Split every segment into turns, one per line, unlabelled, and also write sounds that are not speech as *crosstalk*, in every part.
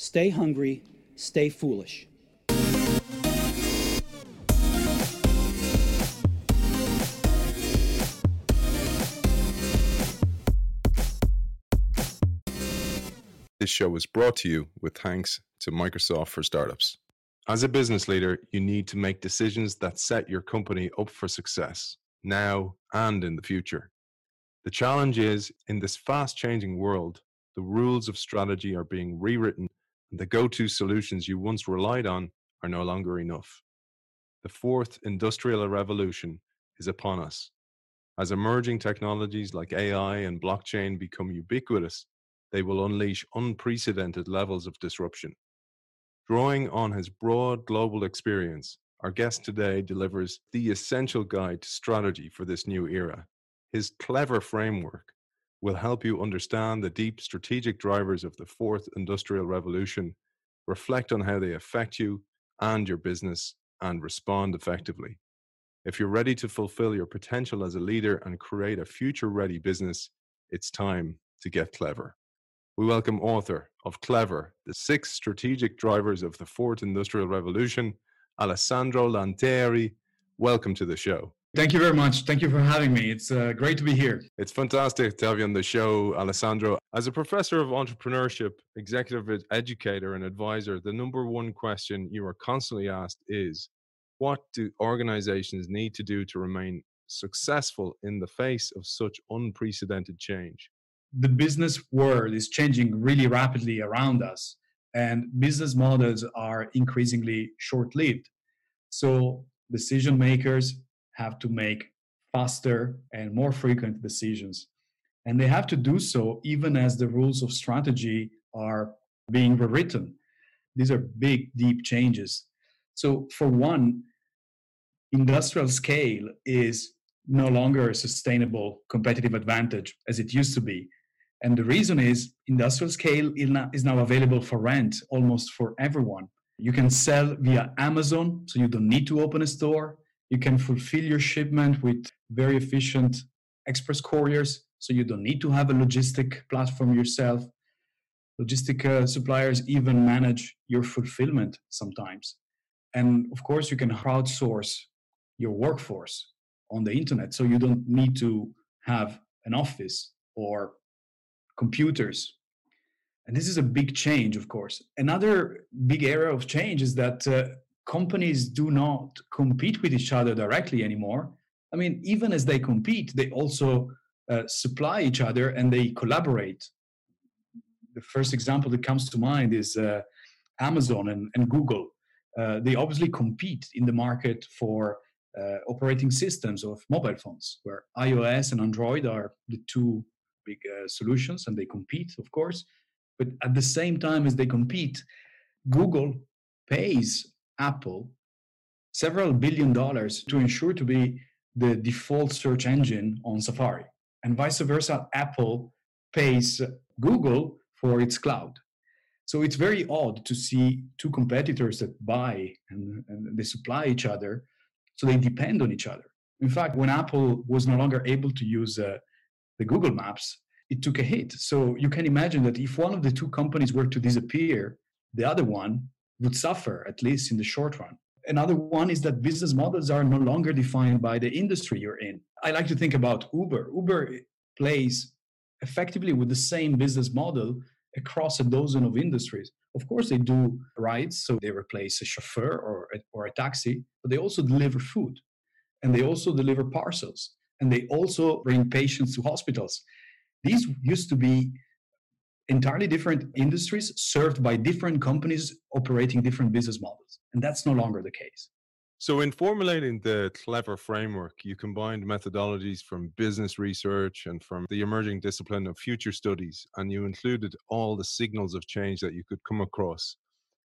Stay hungry, stay foolish.
This show is brought to you with thanks to Microsoft for Startups. As a business leader, you need to make decisions that set your company up for success now and in the future. The challenge is in this fast changing world, the rules of strategy are being rewritten the go to solutions you once relied on are no longer enough. The fourth industrial revolution is upon us. As emerging technologies like AI and blockchain become ubiquitous, they will unleash unprecedented levels of disruption. Drawing on his broad global experience, our guest today delivers the essential guide to strategy for this new era. His clever framework will help you understand the deep strategic drivers of the fourth industrial revolution, reflect on how they affect you and your business, and respond effectively. If you're ready to fulfill your potential as a leader and create a future ready business, it's time to get clever we welcome author of Clever, The Six Strategic Drivers of the Fourth Industrial Revolution, Alessandro Lanteri. Welcome to the show.
Thank you very much. Thank you for having me. It's uh, great to be here.
It's fantastic to have you on the show, Alessandro. As a professor of entrepreneurship, executive educator, and advisor, the number one question you are constantly asked is what do organizations need to do to remain successful in the face of such unprecedented change?
the business world is changing really rapidly around us and business models are increasingly short lived. So decision makers have to make faster and more frequent decisions. And they have to do so even as the rules of strategy are being rewritten. These are big, deep changes. So, for one, industrial scale is no longer a sustainable competitive advantage as it used to be. And the reason is industrial scale is now available for rent almost for everyone. You can sell via Amazon, so you don't need to open a store. You can fulfill your shipment with very efficient express couriers, so you don't need to have a logistic platform yourself. Logistic uh, suppliers even manage your fulfillment sometimes. And of course, you can crowdsource your workforce on the internet, so you don't need to have an office or computers. And this is a big change, of course. Another big area of change is that uh, companies do not compete with each other directly anymore. I mean, even as they compete, they also uh, supply each other and they collaborate. The first example that comes to mind is uh, Amazon and, and Google. Uh, they obviously compete in the market for uh, operating systems of mobile phones, where iOS and Android are the two big uh, solutions and they compete, of course. But at the same time as they compete, Google pays Apple several billion dollars to ensure to be the default search engine on Safari. And vice versa, Apple pays Google for its cloud. So it's very odd to see two competitors that buy and, and, they supply each other. So they depend on each other. In fact, when Apple was no longer able to use uh, the Google Maps, it took a hit. So you can imagine that if one of the two companies were to disappear, the other one would suffer, at least in the short run. Another one is that business models are no longer defined by the industry you're in. I like to think about Uber. Uber plays effectively with the same business model across a dozen of industries. Of course, they do rides, so they replace a chauffeur or a, or a taxi, but they also deliver food and they also deliver parcels and they also bring patients to hospitals. These used to be entirely different industries served by different companies operating different business models. And that's no longer the case.
So, in formulating the clever framework, you combined methodologies from business research and from the emerging discipline of future studies, and you included all the signals of change that you could come across.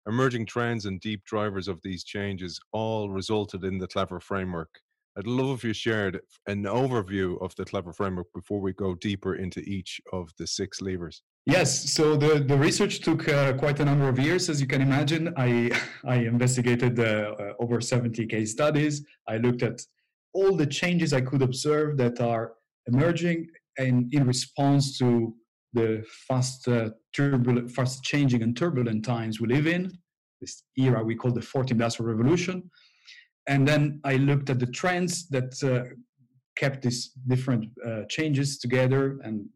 Emerging trends and deep drivers of these changes all resulted in the clever framework. I'd love if you shared an overview of the Clever framework before we go deeper into each of the six levers.
Yes, so the, the research took uh, quite a number of years, as you can imagine. I, *laughs* I investigated uh, uh, over 70 case studies. I looked at all the changes I could observe that are emerging and in response to the fast, uh, turbulent, fast changing and turbulent times we live in, this era we call the fourth industrial revolution. And then I looked at the trends that uh, kept these different uh, changes together and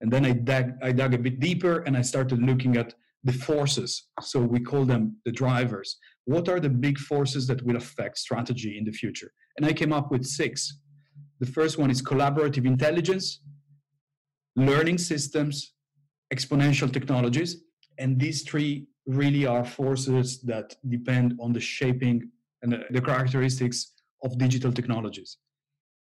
and then I dug, I dug a bit deeper and I started looking at the forces. So we call them the drivers. What are the big forces that will affect strategy in the future? And I came up with six. The first one is collaborative intelligence, learning systems, exponential technologies. And these three really are forces that depend on the shaping and the characteristics of digital technologies.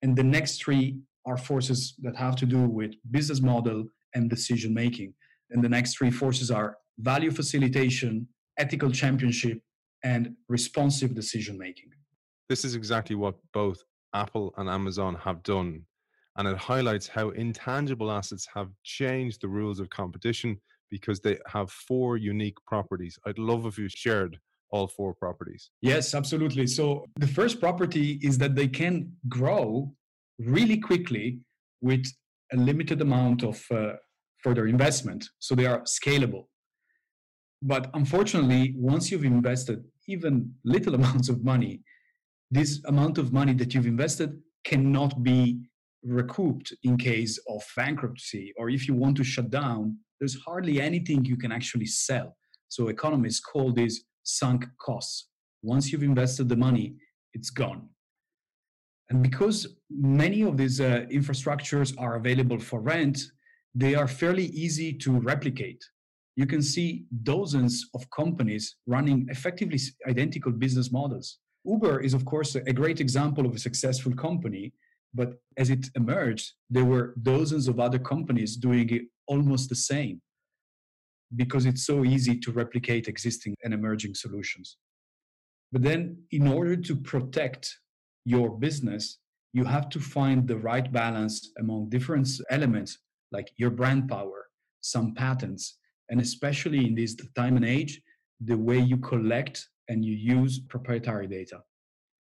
And the next three are forces that have to do with business model and decision making. And the next three forces are value facilitation, ethical championship, and responsive decision making.
This is exactly what both Apple and Amazon have done. And it highlights how intangible assets have changed the rules of competition because they have four unique properties. I'd love if you shared all four properties.
Yes, absolutely. So the first property is that they can grow really quickly with a limited amount of uh, further investment. So they are scalable. But unfortunately, once you've invested even little *laughs* amounts of money, this amount of money that you've invested cannot be recouped in case of bankruptcy or if you want to shut down there's hardly anything you can actually sell so economists call this sunk costs once you've invested the money it's gone and because many of these uh, infrastructures are available for rent, they are fairly easy to replicate. You can see dozens of companies running effectively identical business models. Uber is, of course, a great example of a successful company, but as it emerged, there were dozens of other companies doing almost the same because it's so easy to replicate existing and emerging solutions. But then, in order to protect your business, you have to find the right balance among different elements like your brand power, some patents, and especially in this time and age, the way you collect and you use proprietary data.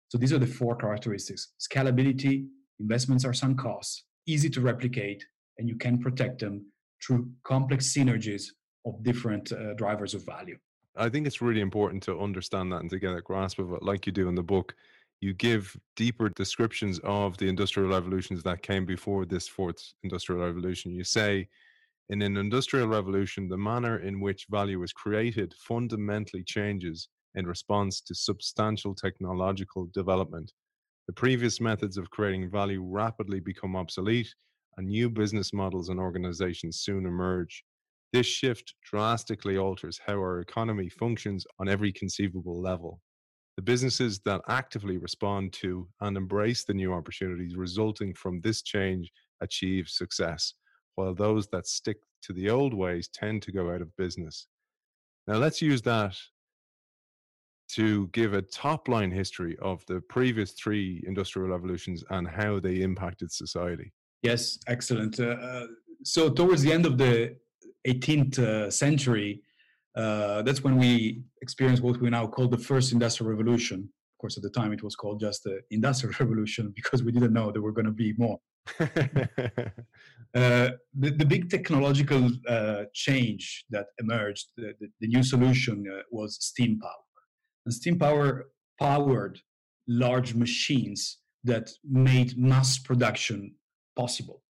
So these are the four characteristics scalability, investments are sunk costs, easy to replicate, and you can protect them through complex synergies of different uh, drivers of value.
I think it's really important to understand that and to get a grasp of it, like you do in the book you give deeper descriptions of the industrial revolutions that came before this fourth industrial revolution. You say, in an industrial revolution, the manner in which value is created fundamentally changes in response to substantial technological development. The previous methods of creating value rapidly become obsolete, and new business models and organizations soon emerge. This shift drastically alters how our economy functions on every conceivable level. The businesses that actively respond to and embrace the new opportunities resulting from this change achieve success, while those that stick to the old ways tend to go out of business. Now, let's use that to give a top line history of the previous three industrial revolutions and how they impacted society.
Yes, excellent. Uh, uh so, towards the end of the 18th uh, century, uh, that's when we experienced what we now call the first industrial revolution. Of course, at the time it was called just the industrial *laughs* revolution because we didn't know there were going to be more. *laughs* uh, the, the, big technological uh, change that emerged, the, the, the new solution uh, was steam power. And steam power powered large machines that made mass production possible.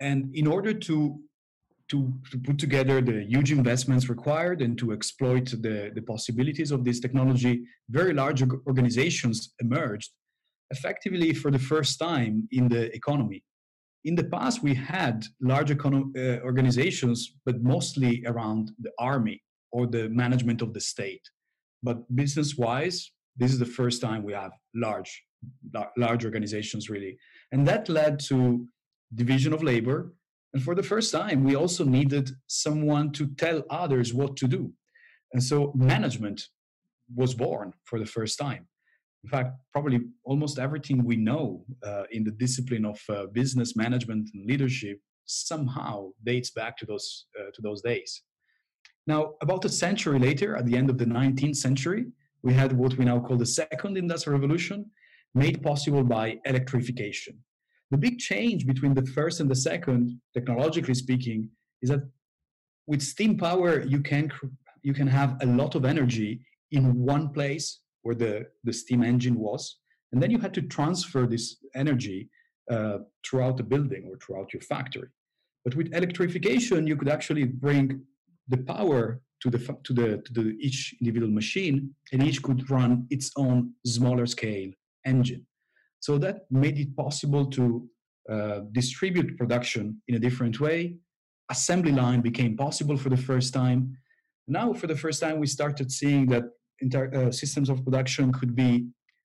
And in order to to, to put together the huge investments required and to exploit the, the possibilities of this technology, very large organizations emerged effectively for the first time in the economy. In the past, we had large econo- uh, organizations, but mostly around the army or the management of the state. But business wise, this is the first time we have large, large organizations really. And that led to division of labor, and for the first time, we also needed someone to tell others what to do. And so management was born for the first time. In fact, probably almost everything we know uh, in the discipline of uh, business management and leadership somehow dates back to those, uh, to those days. Now, about a century later, at the end of the 19th century, we had what we now call the second industrial revolution, made possible by electrification. The big change between the first and the second, technologically speaking, is that with steam power you can you can have a lot of energy in one place where the, the steam engine was and then you had to transfer this energy uh, throughout the building or throughout your factory. But with electrification you could actually bring the power to the to the to the each individual machine and each could run its own smaller scale engine so that made it possible to uh, distribute production in a different way assembly line became possible for the first time. Now, for the first time, we started seeing that entire uh, systems of production could be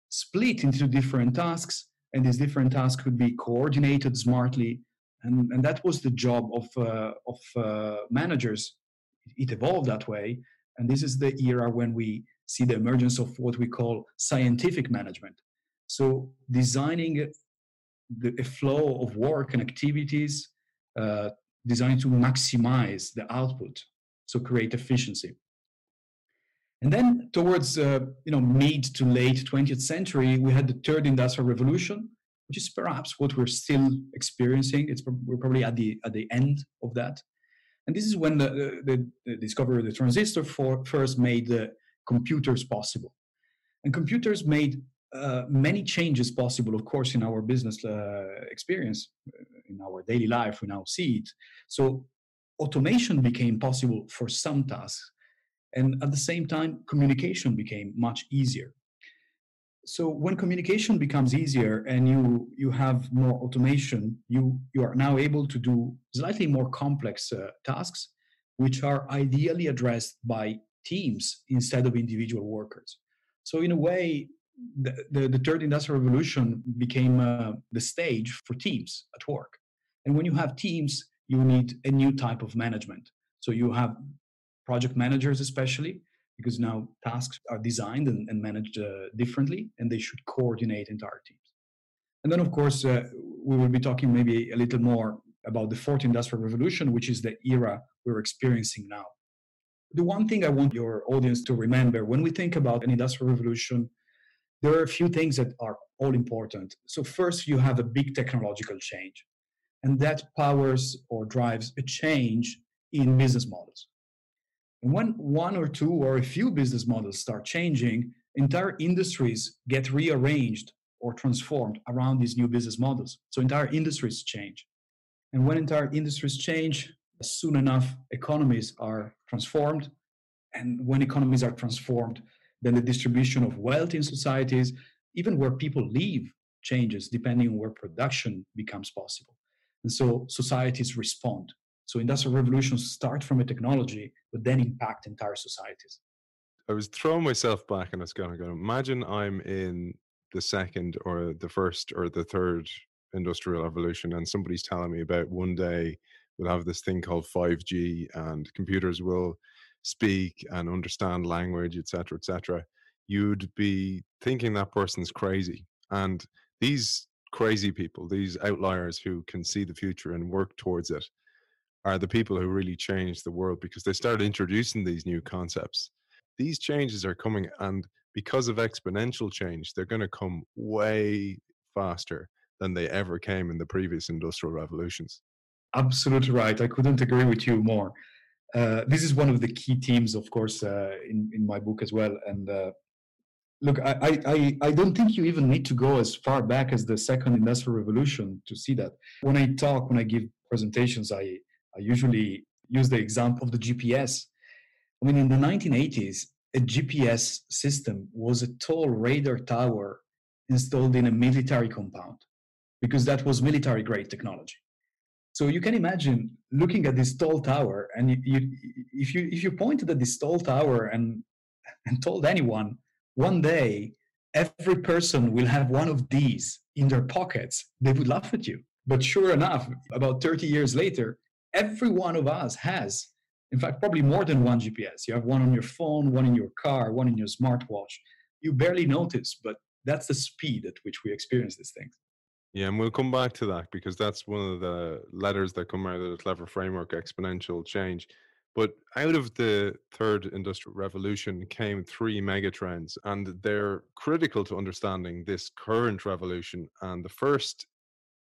split into different tasks, and these different tasks could be coordinated smartly. And, and that was the job of, uh, of uh, managers. It evolved that way. And this is the era when we see the emergence of what we call scientific management. So, designing the, a flow of work and activities uh, designed to maximize the output, so create efficiency. And then towards uh, you know mid to late 20th century, we had the third industrial revolution, which is perhaps what we're still experiencing. It's we're probably at the at the end of that. And this is when the, the, the discovery of the transistor for, first made the computers possible. And computers made uh, many changes possible, of course, in our business uh, experience, uh, in our daily life, we now see it. So automation became possible for some tasks. And at the same time, communication became much easier. So when communication becomes easier and you, you have more automation, you, you are now able to do slightly more complex uh, tasks, which are ideally addressed by teams instead of individual workers. So in a way, the, the, the, third industrial revolution became uh, the stage for teams at work. And when you have teams, you need a new type of management. So you have project managers, especially, because now tasks are designed and, and managed uh, differently, and they should coordinate entire teams. And then, of course, uh, we will be talking maybe a little more about the fourth industrial revolution, which is the era we're experiencing now. The one thing I want your audience to remember when we think about an industrial revolution, there are a few things that are all important. So, first, you have a big technological change, and that powers or drives a change in business models. And when one or two or a few business models start changing, entire industries get rearranged or transformed around these new business models. So, entire industries change. And when entire industries change, soon enough, economies are transformed. And when economies are transformed, then the distribution of wealth in societies, even where people live, changes depending on where production becomes possible. And so societies respond. So industrial revolutions start from a technology, but then impact entire societies.
I was throwing myself back and I was going, going imagine I'm in the second or the first or the third industrial revolution and somebody's telling me about one day we'll have this thing called 5G and computers will speak and understand language, etc., etc., you'd be thinking that person's crazy. And these crazy people, these outliers who can see the future and work towards it, are the people who really change the world because they started introducing these new concepts. These changes are coming, and because of exponential change, they're going to come way faster than they ever came in the previous industrial revolutions.
Absolutely right. I couldn't agree with you more. Uh, this is one of the key themes, of course, uh, in in my book as well. And uh, look, I, I I don't think you even need to go as far back as the second industrial revolution to see that. When I talk, when I give presentations, I I usually use the example of the GPS. I mean, in the 1980s, a GPS system was a tall radar tower installed in a military compound because that was military grade technology. So you can imagine looking at this tall tower, and you, you, if you if you pointed at this tall tower and and told anyone one day every person will have one of these in their pockets, they would laugh at you. But sure enough, about 30 years later, every one of us has, in fact, probably more than one GPS. You have one on your phone, one in your car, one in your smartwatch. You barely notice, but that's the speed at which we experience these things.
Yeah, and we'll come back to that because that's one of the letters that come out of the clever framework exponential change. But out of the third industrial revolution came three megatrends, and they're critical to understanding this current revolution. And the first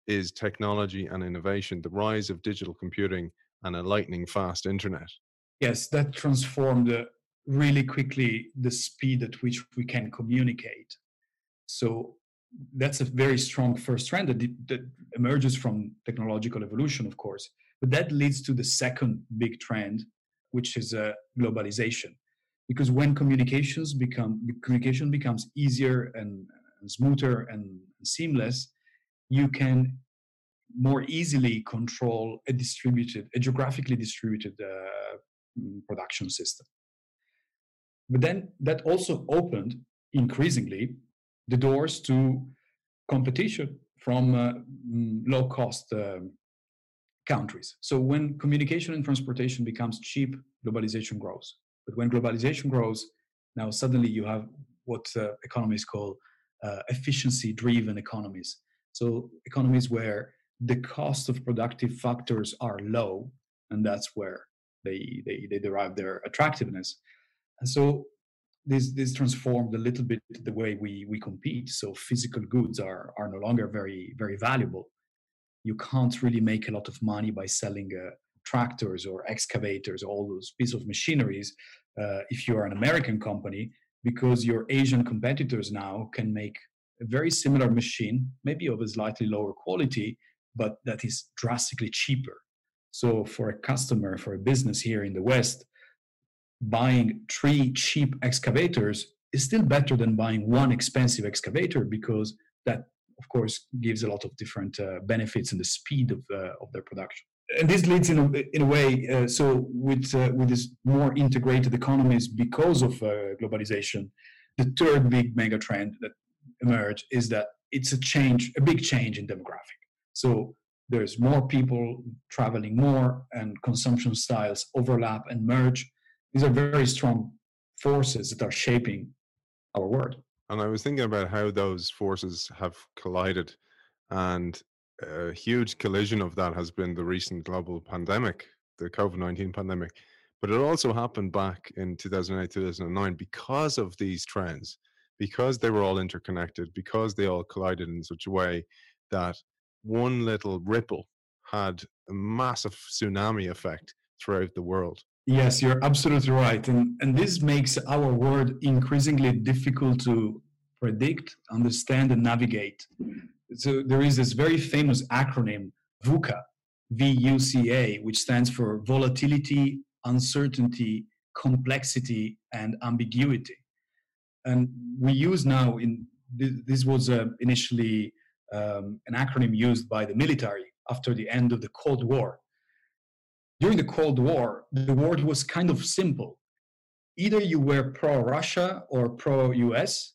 is technology and innovation, the rise of digital computing and a lightning fast internet.
Yes, that transformed uh, really quickly the speed at which we can communicate. So that's a very strong first trend that, that emerges from technological evolution, of course. But that leads to the second big trend, which is uh, globalization. Because when communications become communication becomes easier and, and smoother and seamless, you can more easily control a distributed, a geographically distributed uh, production system. But then that also opened increasingly the doors to competition from uh, mm, low cost um, countries. So when communication and transportation becomes cheap, globalization grows. But when globalization grows, now suddenly you have what uh, economists call uh, efficiency driven economies. So economies where the cost of productive factors are low, and that's where they, they, they derive their attractiveness. And so this this transformed a little bit the way we we compete. So physical goods are are no longer very very valuable. You can't really make a lot of money by selling uh, tractors or excavators, all those pieces of machineries, uh, if you are an American company, because your Asian competitors now can make a very similar machine, maybe of a slightly lower quality, but that is drastically cheaper. So for a customer, for a business here in the West, buying three cheap excavators is still better than buying one expensive excavator because that of course gives a lot of different uh, benefits in the speed of, uh, of their production. And this leads in a, in a way uh, so with uh, with this more integrated economies because of uh, globalization the third big mega trend that emerged is that it's a change a big change in demographic. So there's more people traveling more and consumption styles overlap and merge these are very strong forces that are shaping our world.
And I was thinking about how those forces have collided, and a huge collision of that has been the recent global pandemic, the COVID 19 pandemic. But it also happened back in 2008, 2009 because of these trends, because they were all interconnected, because they all collided in such a way that one little ripple had a massive tsunami effect throughout the world.
Yes, you're absolutely right. And, and this makes our world increasingly difficult to predict, understand, and navigate. So there is this very famous acronym, VUCA, V-U-C-A, which stands for volatility, uncertainty, complexity, and ambiguity. And we use now in this was uh, initially um, an acronym used by the military after the end of the Cold War during the Cold War, the world was kind of simple. Either you were pro Russia or pro US,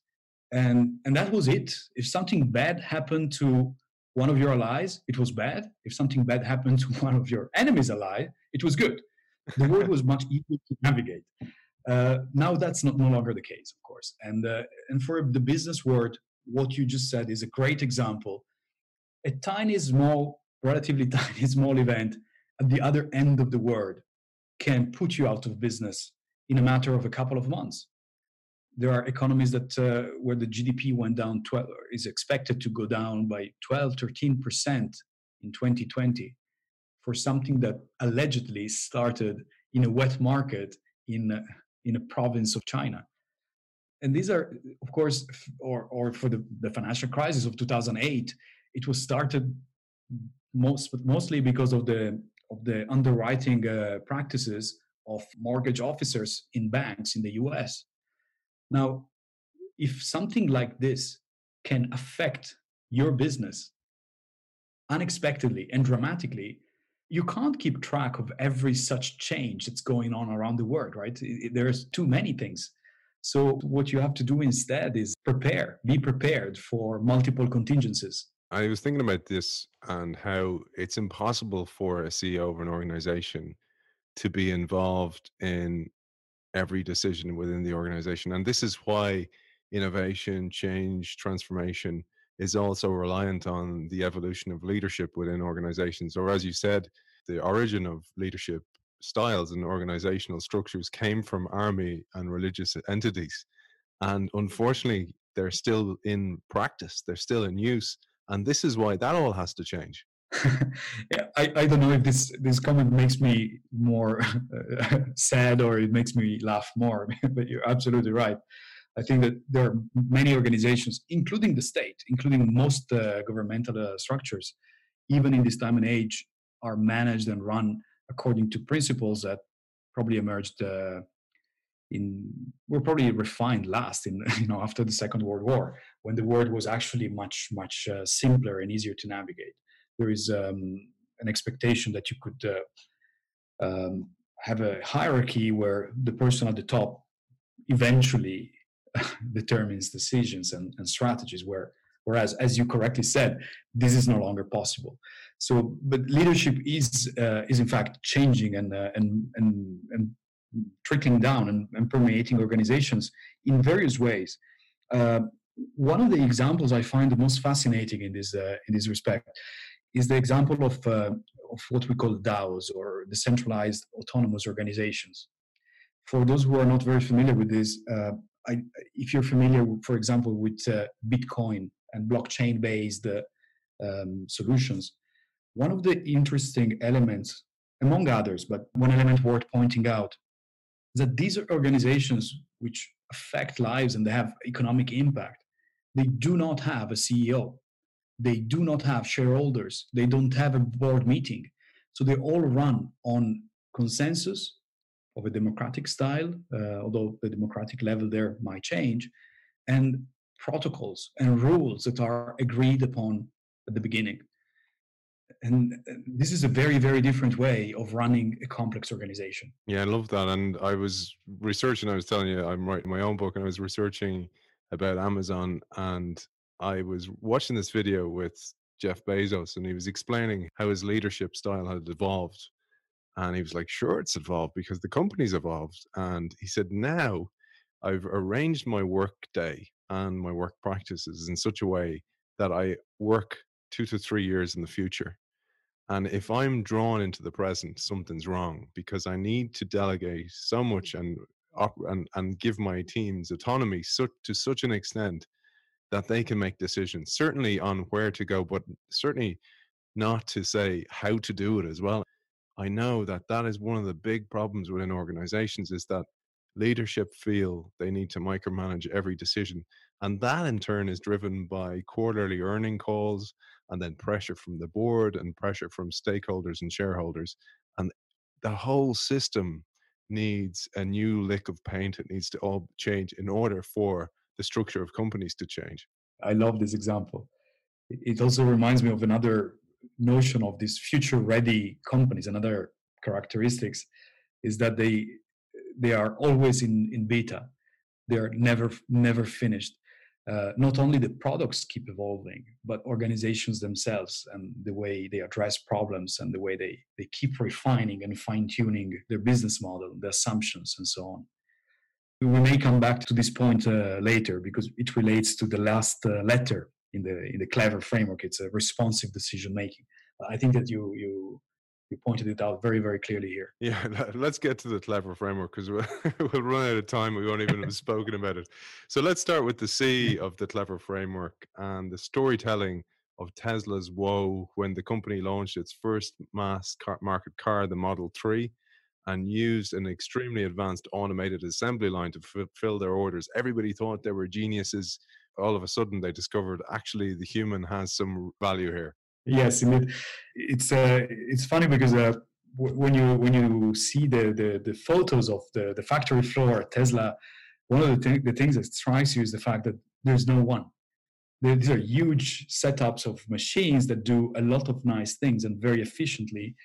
and, and that was it. If something bad happened to one of your allies, it was bad. If something bad happened to *laughs* one of your enemies' ally, it was good. The world was much easier to navigate. Uh, now that's not no longer the case, of course. And uh, and for the business world, what you just said is a great example. A tiny, small, relatively *laughs* tiny, small event at the other end of the world can put you out of business in a matter of a couple of months. There are economies that uh, where the GDP went down 12 is expected to go down by 12, 13 percent in 2020 for something that allegedly started in a wet market in a, in a province of China. And these are, of course, or, or for the, the financial crisis of 2008, it was started most, mostly because of the of the underwriting uh, practices of mortgage officers in banks in the US. Now, if something like this can affect your business unexpectedly and dramatically, you can't keep track of every such change that's going on around the world, right? There's too many things. So, what you have to do instead is prepare, be prepared for multiple contingencies.
I was thinking about this and how it's impossible for a CEO of an organization to be involved in every decision within the organization. And this is why innovation, change, transformation is also reliant on the evolution of leadership within organizations. Or, as you said, the origin of leadership styles and organizational structures came from army and religious entities. And mm-hmm. unfortunately, they're still in practice, they're still in use and this is why that all has to change. *laughs*
I, I don't know if this this comment makes me more *laughs* sad or it makes me laugh more, *laughs* but you're absolutely right. I think that there are many organizations, including the state, including most uh, governmental uh, structures, even in this time and age, are managed and run according to principles that probably emerged uh, in were probably refined last in *laughs* you know after the Second World War, when the world was actually much much uh, simpler and easier to navigate. There is um, an expectation that you could uh, um, have a hierarchy where the person at the top eventually *laughs* determines decisions and, and strategies where whereas as you correctly said this is no longer possible so but leadership is uh, is in fact changing and uh, and and and trickling down and, and, permeating organizations in various ways. Uh, one of the examples i find the most fascinating in this uh, in this respect is the example of uh, of what we call DAOs or decentralized autonomous organizations. For those who are not very familiar with this, uh, I, if you're familiar, for example, with uh, Bitcoin and blockchain based uh, um, solutions, one of the interesting elements, among others, but one element worth pointing out, that these are organizations which affect lives and they have economic impact. They do not have a CEO. They do not have shareholders. They don't have a board meeting. So they all run on consensus of a democratic style, uh, although the democratic level there might change, and protocols and rules that are agreed upon at the beginning. And this is a very, very different way of running a complex organization.
Yeah, I love that. And I was researching, I was telling you, I'm writing my own book, and I was researching about Amazon, and I was watching this video with Jeff Bezos, and he was explaining how his leadership style had evolved and he was like, sure, it's evolved because the company's evolved. And he said, now I've arranged my work day and my work practices in such a way that I work two to three years in the future. And if I'm drawn into the present, something's wrong because I need to delegate so much and and and give my teams autonomy so, to such an extent that they can make decisions. Certainly on where to go, but certainly not to say how to do it as well. I know that that is one of the big problems within organizations is that leadership feel they need to micromanage every decision. And that in turn is driven by quarterly earning calls and then pressure from the board and pressure from stakeholders and shareholders. And the whole system needs a new lick of paint. It needs to all change in order for the structure of companies to change.
I love this example. It also reminds me of another notion of these future ready companies another characteristics is that they they are always in in beta. They're never never finished. Uh, not only the products keep evolving but organizations themselves and the way they address problems and the way they they keep refining and fine tuning their business model the assumptions and so on. We may come back to this point uh, later because it relates to the last uh, letter in the in the clever framework. It's a responsive decision making i think that you you you pointed it out very very clearly here. *laughs*
Yeah let's get to the clever framework because we'll, *laughs* we'll run out of time we won't even have spoken *laughs* about it. So let's start with the c of the clever framework and the storytelling of tesla's woe when the company launched its first mass car market car the model 3 and used an extremely advanced automated assembly line to fulfill their orders. Everybody thought they were geniuses. All of a sudden they discovered actually the human has some value here.
Yes, indeed. It's uh, it's funny because uh, when you when you see the, the the photos of the the factory floor at Tesla, one of the, th- the things that strikes you is the fact that there's no one. These are huge setups of machines that do a lot of nice things and very efficiently,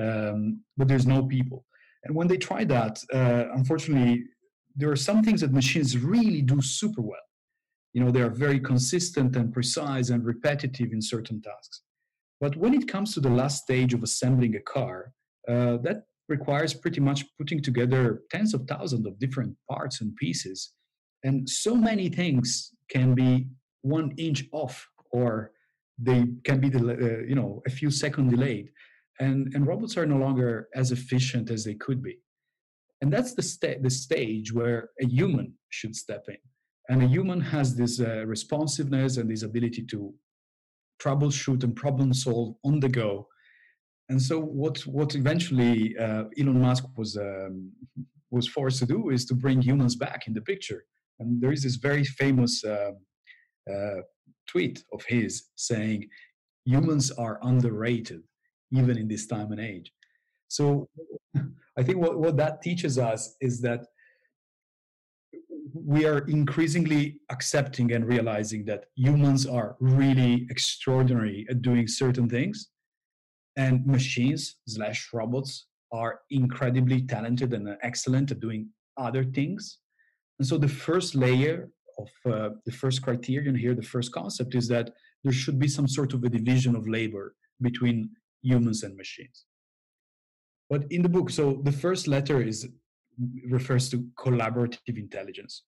um, but there's no people. And when they try that, uh, unfortunately, there are some things that machines really do super well you know they are very consistent and precise and repetitive in certain tasks but when it comes to the last stage of assembling a car uh, that requires pretty much putting together tens of thousands of different parts and pieces. And so many things can be one inch off or they can be uh, you know a few seconds delayed. And and robots are no longer as efficient as they could be. And that's the, the stage where a human should step in. And a human has this uh, responsiveness and this ability to troubleshoot and problem solve on the go. And so what what eventually uh, Elon Musk was um, was forced to do is to bring humans back in the picture. And there is this very famous uh, uh, tweet of his saying, "Humans are underrated, even in this time and age." So *laughs* I think what, what that teaches us is that we are increasingly accepting and realizing that humans are really extraordinary at doing certain things. And machines slash robots are incredibly talented and excellent at doing other things. And so the first layer of uh, the first criterion here the first concept is that there should be some sort of a division of labor between humans and machines. But in the book so the first letter is refers to collaborative intelligence.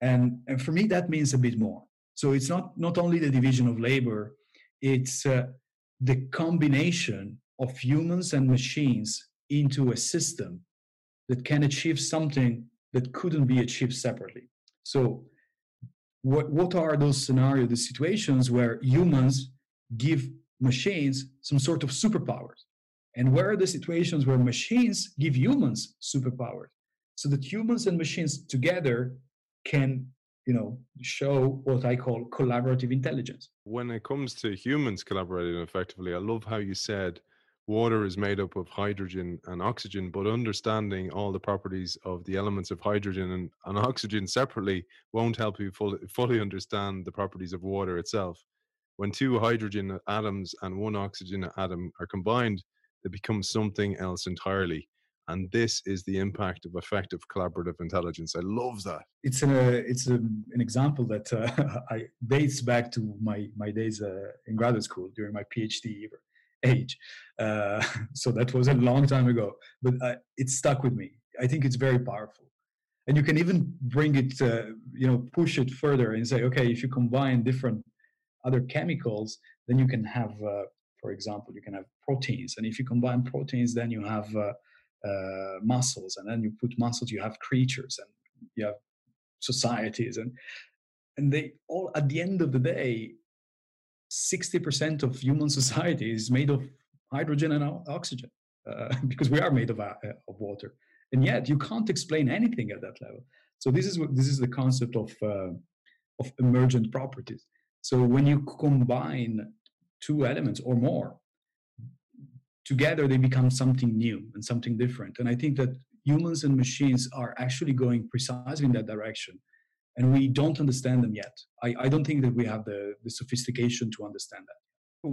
And, and for me, that means a bit more. So it's not, not only the division of labor, it's uh, the combination of humans and machines into a system that can achieve something that couldn't be achieved separately. So, what, what are those scenarios, the situations where humans give machines some sort of superpowers? And where are the situations where machines give humans superpowers? so that humans and machines together can you know show what i call collaborative intelligence.
When it comes to humans collaborating effectively i love how you said water is made up of hydrogen and oxygen but understanding all the properties of the elements of hydrogen and, and oxygen separately won't help you fully, fully understand the properties of water itself. When two hydrogen atoms and one oxygen atom are combined they become something else entirely and this is the impact of effective collaborative intelligence. I love that.
It's a it's a, an example that uh, *laughs* i dates back to my my days uh, in graduate school during my phd age. Uh, *laughs* so that was a long time ago but uh, it stuck with me. I think it's very powerful. And you can even bring it uh, you know push it further and say okay if you combine different other chemicals then you can have uh, for example you can have proteins. And if you combine proteins then you have uh, muscles and then you put muscles you have creatures and you have societies and and they all at the end of the day 60% of human *laughs* society is made of hydrogen and oxygen uh, *laughs* because we are made of, uh, of water. And yet you can't explain anything at that level. So this is what this is the concept of uh, of emergent properties. So when you combine two elements or more together they become something new and something different. And I think that humans and machines are actually going precisely in that direction. And we don't understand them yet. I, I don't think that we have the, the sophistication to understand that.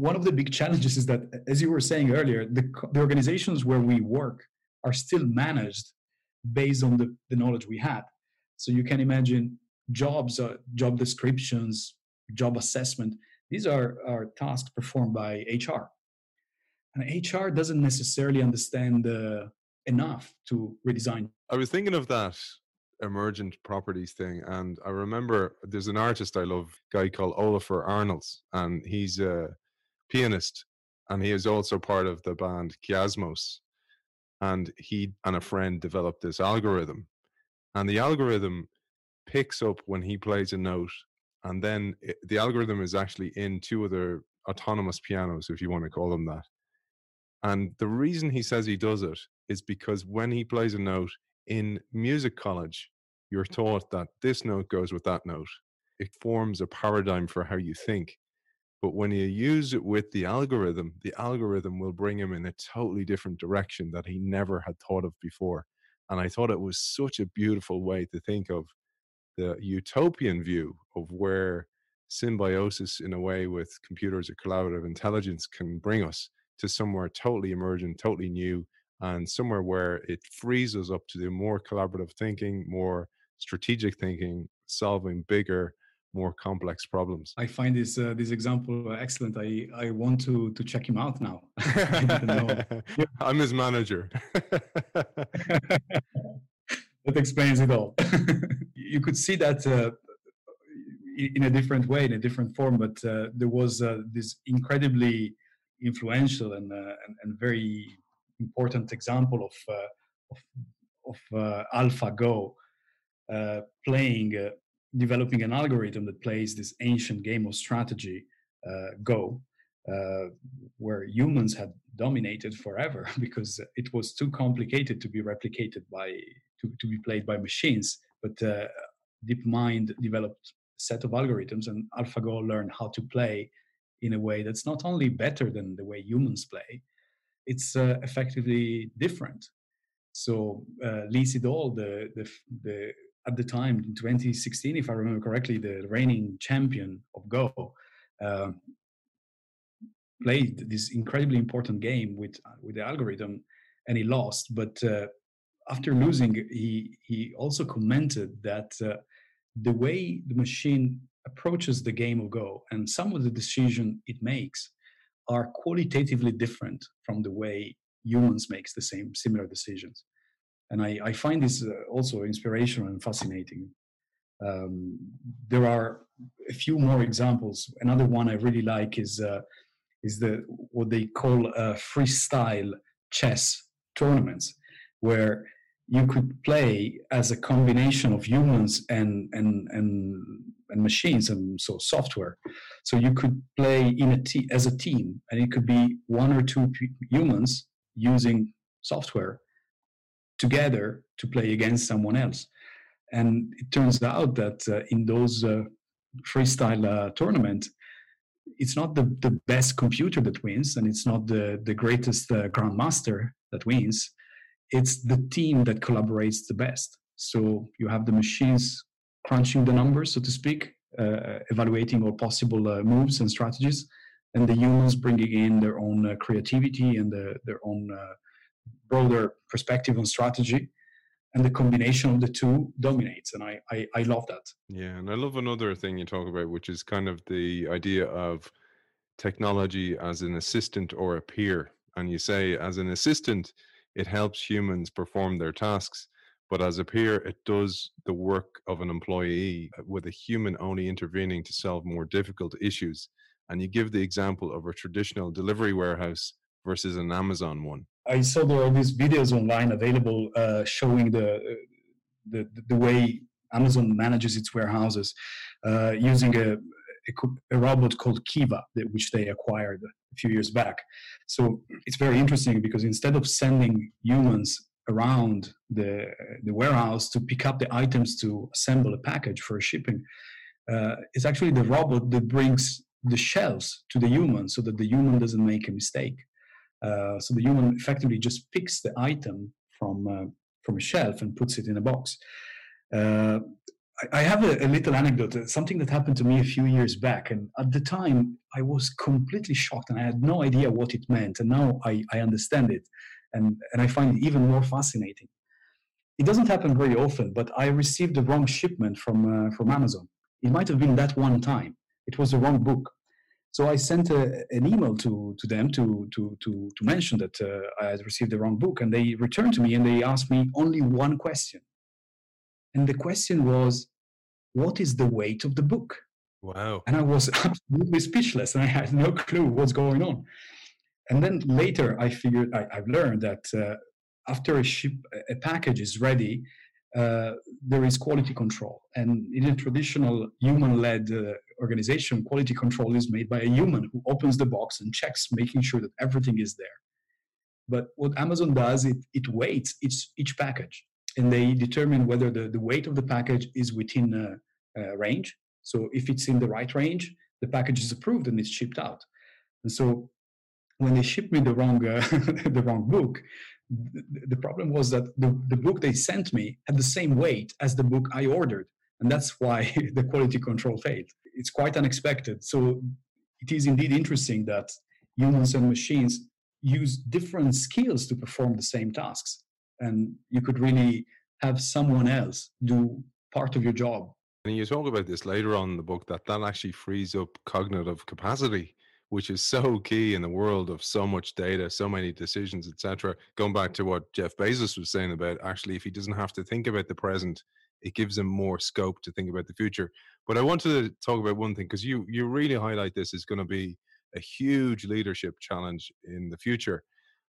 One of the big challenges is that, as you were saying earlier, the, the organizations where we work are still managed based on the, the knowledge we had. So you can imagine jobs, uh, job descriptions, job assessment. These are, are tasks performed by HR and HR doesn't necessarily understand uh, enough to redesign.
I was thinking of that emergent properties thing, and I remember there's an artist I love, guy called Olafur Arnalds, and he's a pianist, and he is also part of the band Kiasmos. And he and a friend developed this algorithm, and the algorithm picks up when he plays a note, and then it, the algorithm is actually in two other autonomous pianos, if you want to call them that and the reason he says he does it is because when he plays a note in music college, you're taught that this note goes with that note. It forms a paradigm for how you think. But when you use it with the algorithm, the algorithm will bring him in a totally different direction that he never had thought of before. And I thought it was such a beautiful way to think of the utopian view of where symbiosis, in a way, with computers or collaborative intelligence can bring us to somewhere totally emergent, totally new, and somewhere where it frees us up to do more collaborative thinking, more strategic thinking, solving bigger, more complex problems.
I find this uh, this example excellent. I I want to to check him out now. *laughs* *laughs*
I'm his manager. *laughs*
that explains it all. you could see that uh, in a different way, in a different form, but uh, there was uh, this incredibly influential and, uh, and, and, very important example of, uh, of, of uh, AlphaGo playing, developing an algorithm that plays this ancient game of strategy, Go, uh, where humans had dominated forever *laughs* because it was too complicated to be replicated by to, to be played by machines. But uh, DeepMind developed a set of algorithms, and AlphaGo learned how to play in a way that's not only better than the way humans play, it's uh, effectively different. So uh, Lee Sedol, the, the, the at the time in 2016, if I remember correctly, the reigning champion of Go, uh, played this incredibly important game with with the algorithm, and he lost. But uh, after losing, he he also commented that uh, the way the machine approaches the game of Go and some of the decisions it makes are qualitatively different from the way humans makes the same similar decisions. And i, I find this uh, also inspirational and fascinating. Um, there are a few more examples. Another one i really like is uh, is the what they call uh, freestyle chess tournaments where you could play as a combination of humans and and and, and machines and so software. So you could play in a te- as a team and it could be one or two p- humans using software together to play against someone else. And it turns out that uh, in those uh, freestyle uh, tournament it's not the, the best computer that wins and it's not the, the greatest uh, grandmaster that wins. It's the team that collaborates the best. So you have the machines crunching the numbers, so to speak, uh, evaluating all possible uh, moves and strategies, and the humans bringing in their own uh, creativity and the, their own uh, broader perspective on strategy. And the combination of the two dominates, and I, I, I love that.
Yeah, and I love another thing you talk about, which is kind of the idea of technology as an assistant or a peer. And you say, as an assistant, it helps humans perform their tasks. But as a peer, it does the work of an employee uh, with a human only intervening to solve more difficult issues. And you give the example of a traditional delivery warehouse versus an Amazon one.
I saw there are these videos online available uh, showing the, uh, the the way Amazon manages its warehouses uh, using a, a, a, robot called Kiva, which they acquired a few years back. So it's very interesting because instead of sending humans around the, the warehouse to pick up the items to assemble a package for shipping, uh, it's actually the robot that brings the shelves to the human so that the human doesn't make a mistake. Uh, so the human effectively just picks the item from uh, from a shelf and puts it in a box. Uh, I have a, a, little anecdote, uh, something that happened to me a few years back. And at the time, I was completely shocked and I had no idea what it meant. And now I, I understand it and, and I find it even more fascinating. It doesn't happen very often, but I received the wrong shipment from, uh, from Amazon. It might have been that one time. It was the wrong book. So I sent a, an email to, to them to, to, to, to mention that uh, I had received the wrong book. And they returned to me and they asked me only one question and the question was, what is the weight of the book?
Wow.
And I was *laughs* absolutely speechless and I had no clue what's going on. And then later I figured, I, have learned that uh, after a ship, a package is ready, uh, there is quality control. And in a traditional human led uh, organization, quality control is made by a human who opens the box and checks, making sure that everything is there. But what Amazon does, it, it weights each, each package and they determine whether the, the weight of the package is within range. So if it's in the right range, the package is approved and it's shipped out. And so when they shipped me the wrong uh, *laughs* the wrong book, the, problem was that the, the book they sent me had the same weight as the book I ordered, and that's why *laughs* the quality control failed. It's quite unexpected. So it is indeed interesting that humans and machines use different skills to perform the same tasks and you could really have someone else do part of your job.
And you talk about this later on in the book that that actually frees up cognitive capacity, which is so key in the world of so much data, so many decisions, etc. Going back to what Jeff Bezos was saying about actually, if he doesn't have to think about the present, it gives him more scope to think about the future. But I wanted to talk about one thing because you you really highlight this is going to be a huge leadership challenge in the future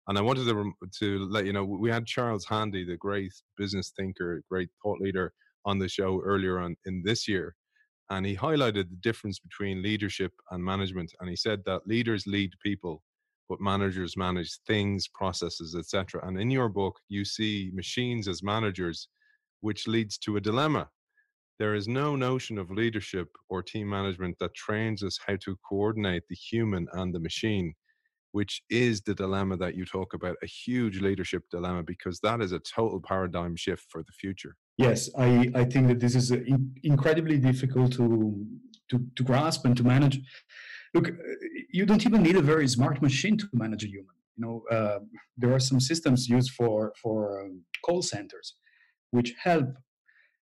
and I wanted to to let you know we had Charles Handy, the great business thinker, great thought leader, on the show earlier on in this year, and he highlighted the difference between leadership and management. And he said that leaders lead people, but managers manage things, processes, etc. And in your book, you see machines as managers, which leads to a dilemma. There is no notion of leadership or team management that trains us how to coordinate the human and the machine, which is the dilemma that you talk about a huge leadership dilemma, because that is a total paradigm shift for the future.
Yes, I, I think that this is in, incredibly difficult to, to, to grasp and to manage. Look, you don't even need a very smart machine to manage a human. You know, uh, there are some systems used for for um, call centers, which help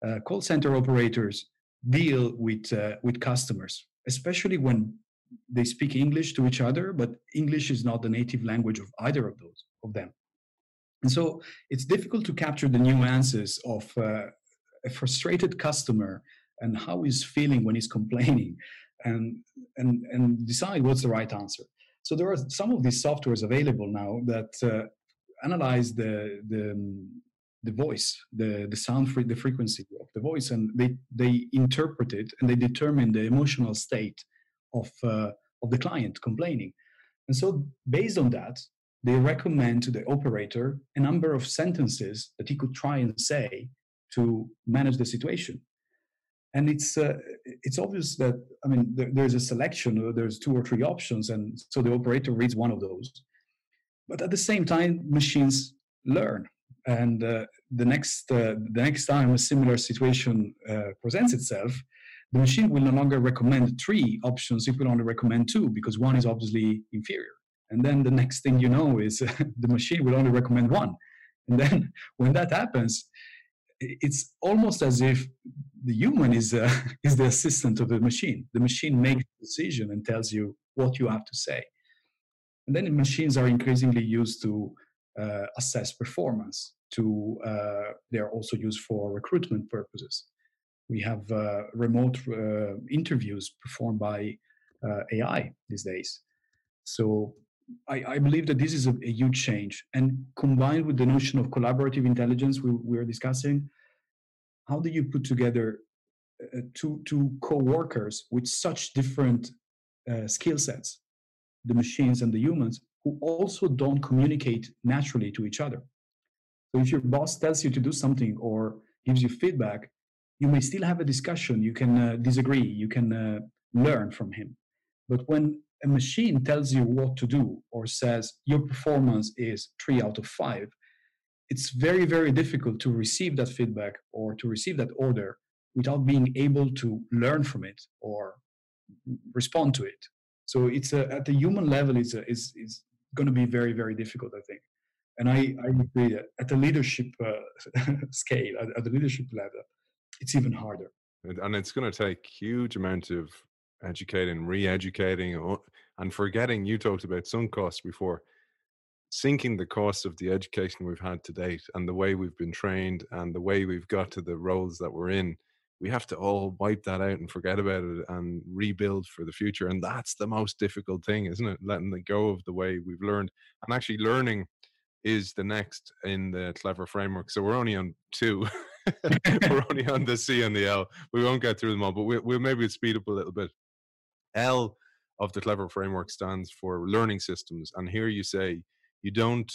uh, call center operators deal with uh, with customers, especially when they speak English to each other, but English is not the native language of either of those of them. And so it's difficult to capture the nuances of uh, a frustrated customer and how he's feeling when he's *laughs* complaining and, and, and decide what's the right answer. So there are some of these softwares available now that uh, analyze the, the, the voice, the, the sound, free, the frequency of the voice, and they, they interpret it and they determine the emotional state of, uh, of the client complaining. And so based on that, they recommend to the operator a number of sentences that he could try and say to manage the situation. And it's uh, it's obvious that I mean there, there's a selection, there's two or three options, and so the operator reads one of those. But at the same time, machines learn, and uh, the next uh, the next time a similar situation uh, presents itself, the machine will no longer recommend three options; it will only recommend two because one is obviously inferior. And then the next thing you know is *laughs* the machine will only recommend one. And then *laughs* when that happens it's almost as if the human is uh, *laughs* is the assistant of the machine. The machine makes the decision and tells you what you have to say. And then machines are increasingly used to uh, assess performance to uh, they're also used for recruitment purposes we have uh, remote uh, interviews performed by uh, ai these days so I, I, believe that this is a, a, huge change. And combined with the notion of collaborative intelligence we, we are discussing, how do you put together uh, two, two co-workers with such different uh, skill sets, the machines and the humans, who also don't communicate naturally to each other? So if your boss tells you to do something or gives you feedback, you may still have a discussion. You can uh, disagree. You can uh, learn from him. But when a machine tells you what to do or says your performance is three out of five, it's very, very difficult to receive that feedback or to receive that order without being able to learn from it or respond to it. So it's a, at the human level, it's, a, going to be very, very difficult, I think. And I, I agree that at the leadership uh, *laughs* scale, at, at the leadership level, it's even harder.
And it's going to take huge amount of educating, re-educating, and forgetting. You talked about sunk costs before. Sinking the cost of the education we've had to date, and the way we've been trained, and the way we've got to the roles that we're in, we have to all wipe that out and forget about it and rebuild for the future. And that's the most difficult thing, isn't it? Letting it go of the way we've learned, and actually learning is the next in the clever framework. So we're only on two. *laughs* *laughs* we're only on the C and the L. We won't get through them all, but we, will maybe speed up a little bit. L of the Clever framework stands for learning systems. And here you say you don't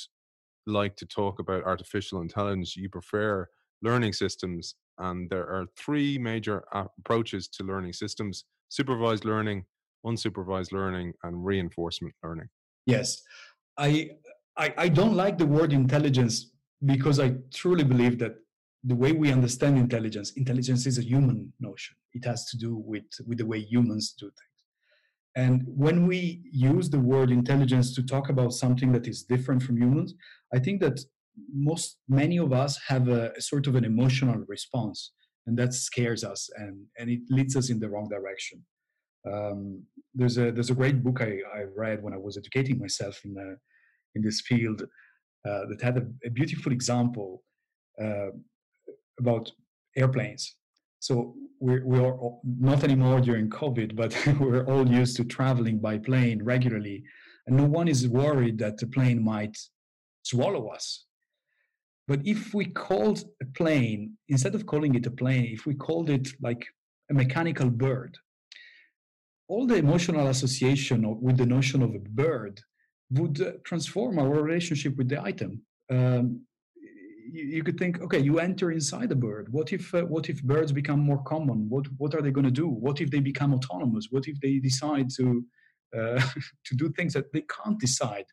like to talk about artificial intelligence, you prefer learning systems. And there are three major approaches to learning systems supervised learning, unsupervised learning, and reinforcement learning.
Yes. I, I, I don't like the word intelligence because I truly believe that the way we understand intelligence, intelligence is a human notion. It has to do with, with the way humans do things. And when we use the word intelligence to talk about something that is different from humans, I think that most many of us have a, a sort of an emotional response, and that scares us and, and it leads us in the wrong direction. Um, there's a there's a great book I, I read when I was educating myself in uh, in this field uh, that had a, a beautiful example uh, about airplanes. So we're, we are not anymore during COVID, but *laughs* we're all used to traveling by plane regularly. And no one is worried that the plane might swallow us. But if we called a plane, instead of calling it a plane, if we called it like a mechanical bird. All the emotional association with the notion of a bird would uh, transform our relationship with the item. Um, you, you, could think, okay, you enter inside a bird. What if uh, what if birds become more common? What what are they going to do? What if they become autonomous? What if they decide to uh, *laughs* to do things that they can't decide?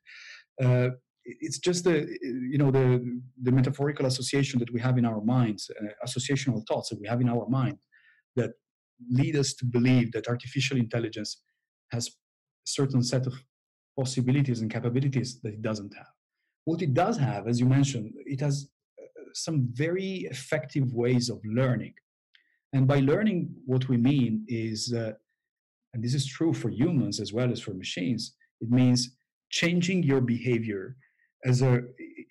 Uh, it's just the you know the the metaphorical association that we have in our minds, uh, associational thoughts that we have in our mind that lead us to believe that artificial intelligence has a certain set of possibilities and capabilities that it doesn't have. What it does have, as you mentioned, it has some very effective ways of learning. And by learning, what we mean is, uh, and this is true for humans as well as for machines, it means changing your behavior as a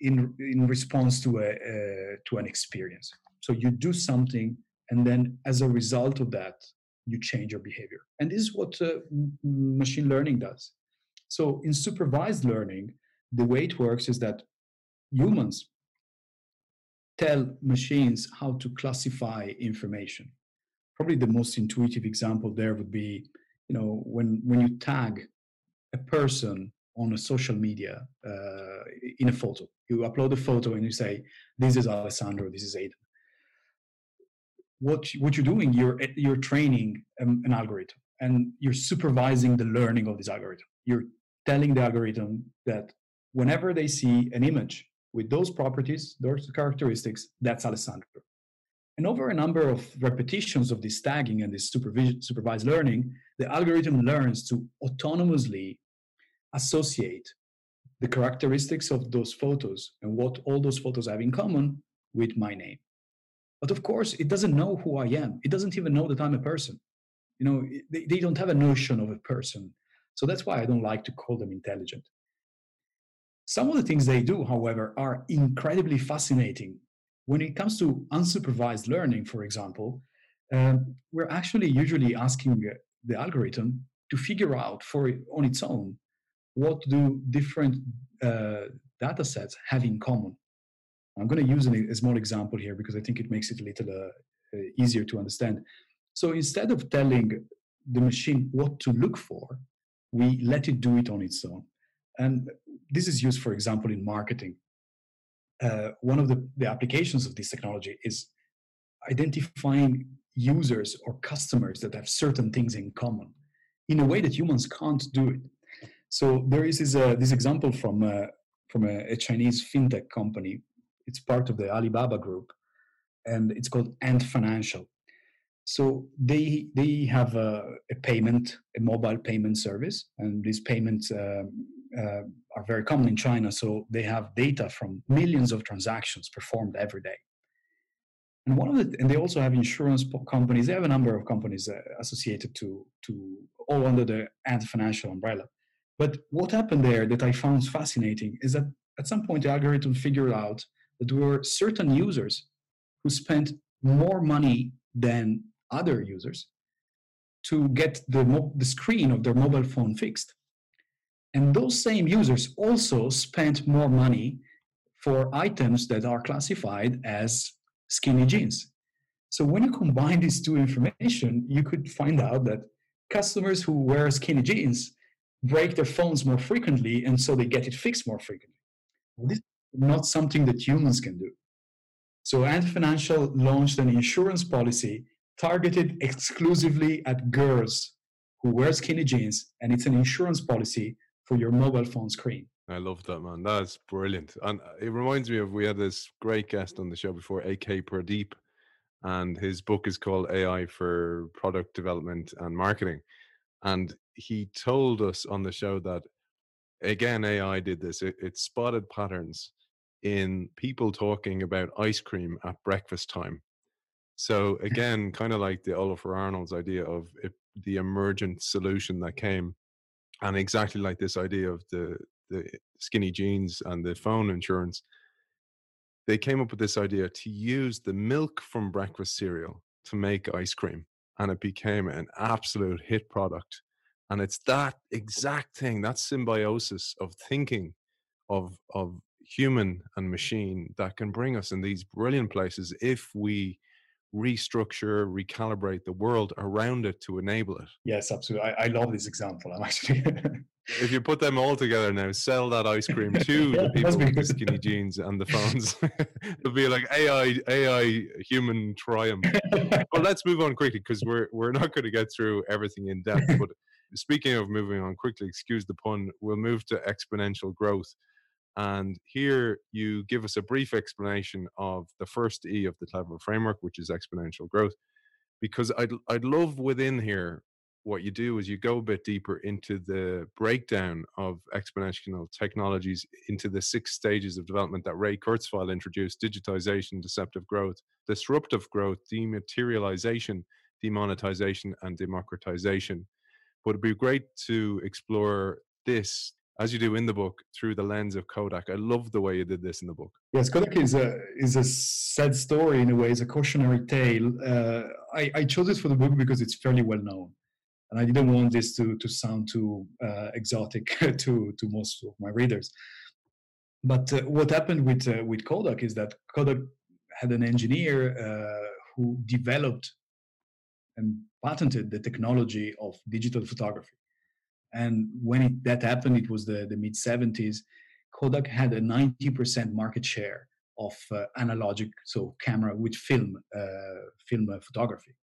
in in response to a uh, to an experience. So you do something, and then as a result of that, you change your behavior. And this is what uh, machine learning does. So in supervised learning, the way it works is that humans tell machines how to classify information. Probably the most intuitive example there would be, you know, when when you tag a person on a social media uh, in a photo. You upload a photo and you say, "This is Alessandro. This is Aiden." What what you're doing? You're you're training an, an algorithm and you're supervising the learning of this algorithm. You're telling the algorithm that whenever they see an image with those properties, those characteristics, that's Alessandro. And over a number of repetitions of this tagging and this supervised learning, the algorithm learns to autonomously associate the characteristics of those photos and what all those photos have in common with my name. But of course, it doesn't know who I am. It doesn't even know that I'm a person. You know, they, they don't have a notion of a person. So that's why I don't like to call them intelligent. Some of the things they do, however, are incredibly fascinating. When it comes to unsupervised learning, for example, um, we're actually usually asking the algorithm to figure out for on its own what do different uh, data sets have in common? I'm going to use an, a small example here because I think it makes it a little uh, uh, easier to understand. So instead of telling the machine what to look for, we let it do it on its own. And this is used, for example, in marketing. Uh, one of the, the applications of this technology is identifying users or customers that have certain things in common in a way that humans can't do it. So there is this, uh, this example from, uh, from a, a, Chinese fintech company. It's part of the Alibaba group, and it's called Ant Financial. So they they have a, a payment, a mobile payment service, and these payments uh, uh, are very common in China. So they have data from millions of transactions performed every day. And one of the, and they also have insurance companies. They have a number of companies uh, associated to to all under the Ant Financial umbrella. But what happened there that I found fascinating is that at some point the algorithm figured out that there were certain users who spent more money than other users to get the, mo- the screen of their mobile phone fixed. And those same users also spent more money for items that are classified as skinny jeans. So when you combine these two information, you could find out that customers who wear skinny jeans break their phones more frequently and so they get it fixed more frequently. This is not something that humans can do. So Ant Financial launched an insurance policy targeted exclusively at girls who wear skinny jeans, and it's an insurance policy for your mobile phone screen.
I love that, man. That's brilliant. And uh, it reminds me of we had this great guest on the show before, AK Pradeep, and his book is called AI for Product Development and Marketing. And he told us on the show that again AI did this. It, it spotted patterns in people talking about ice cream at breakfast time. So *laughs* again, kind of like the Oliver Arnold's idea of it, the emergent solution that came, and exactly like this idea of the the skinny jeans and the phone insurance, they came up with this idea to use the milk from breakfast cereal to make ice cream, and it became an absolute hit product. And it's that exact thing, that symbiosis of thinking of of human and machine that can bring us in these brilliant places if we restructure, recalibrate the world around it to enable it.
Yes, absolutely. I, I love this example. I'm actually.
if you put them all together now, sell that ice cream to *laughs* the people with the skinny jeans and the phones. *laughs* *laughs* It'll be like AI, AI, human triumph. but let's move on quickly because we're we're not going to get through everything in depth. But speaking of moving on quickly, excuse the pun, we'll move to exponential growth. And here you give us a brief explanation of the first E of the Clever framework, which is exponential growth. Because I'd, I'd love within here, what you do is you go a bit deeper into the breakdown of exponential technologies into the six stages of development that Ray Kurzweil introduced digitization, deceptive growth, disruptive growth, dematerialization, demonetization, and democratization. But it'd be great to explore this as you do in the book through the lens of Kodak. I love the way you did this in the book.
Yes, Kodak is a is a sad story in a way. It's a cautionary tale. Uh, I, I chose it for the book because it's fairly well known, and I didn't want this to to sound too uh, exotic *laughs* to to most of my readers. But uh, what happened with uh, with Kodak is that Kodak had an engineer uh, who developed and patented the technology of digital photography and when it, that happened, it was the, the mid 70s. Kodak had a 90% market share of uh, analogic, so camera with film, uh, film uh, photography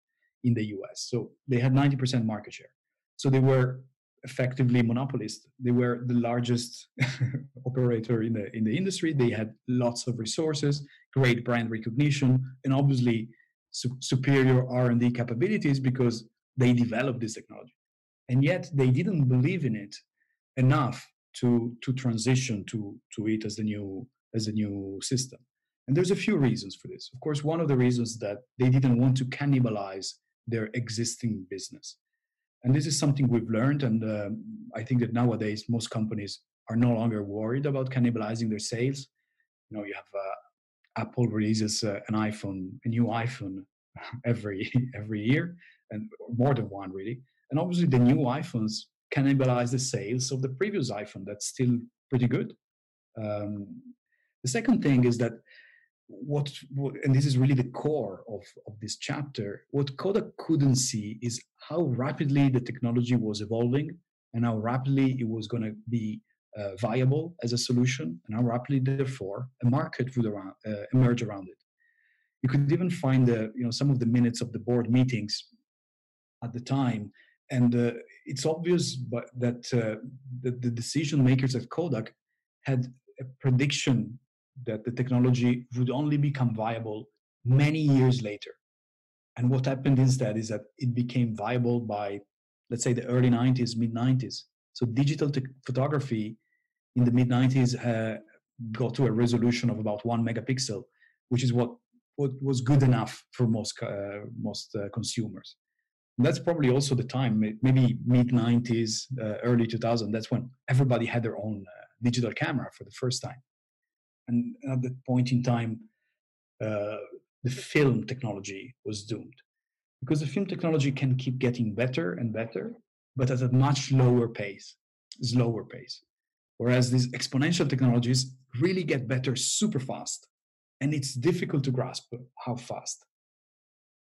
in the US. So they had 90% market share. So they were effectively monopolist. They were the largest *laughs* operator in the in the industry. They had lots of resources, great brand recognition, and obviously su- superior R and D capabilities because they developed this technology and yet they didn't believe in it enough to to transition to to it as the new as a new system. And there's a few reasons for this. Of course one of the reasons that they didn't want to cannibalize their existing business. And this is something we've learned and um, i think that nowadays most companies are no longer worried about cannibalizing their sales. You know you have uh, apple releases uh, an iphone a new iphone *laughs* every every year and more than one really and obviously, the new iPhones cannibalize the sales of the previous iPhone. That's still pretty good. Um, the second thing is that what, what, and this is really the core of, of this chapter, what Kodak couldn't see is how rapidly the technology was evolving and how rapidly it was going to be uh, viable as a solution, and how rapidly, therefore, a market would around, uh, emerge around it. You could even find the, you know, some of the minutes of the board meetings at the time and uh, it's obvious but that uh, the, decision makers at kodak had a prediction that the technology would only become viable many years later. And what happened instead is that it became viable by let's say the early 90s mid 90s so digital te- photography in the mid 90s uh, got to a resolution of about one megapixel which is what what was good enough for most uh, most uh, consumers that's probably also the time, maybe mid 90s, uh, early 2000. That's when everybody had their own uh, digital camera for the first time. And at that point in time, uh, the film technology was doomed because the film technology can keep getting better and better, but at a much lower pace, slower pace. Whereas these exponential technologies really get better super fast. And it's difficult to grasp how fast.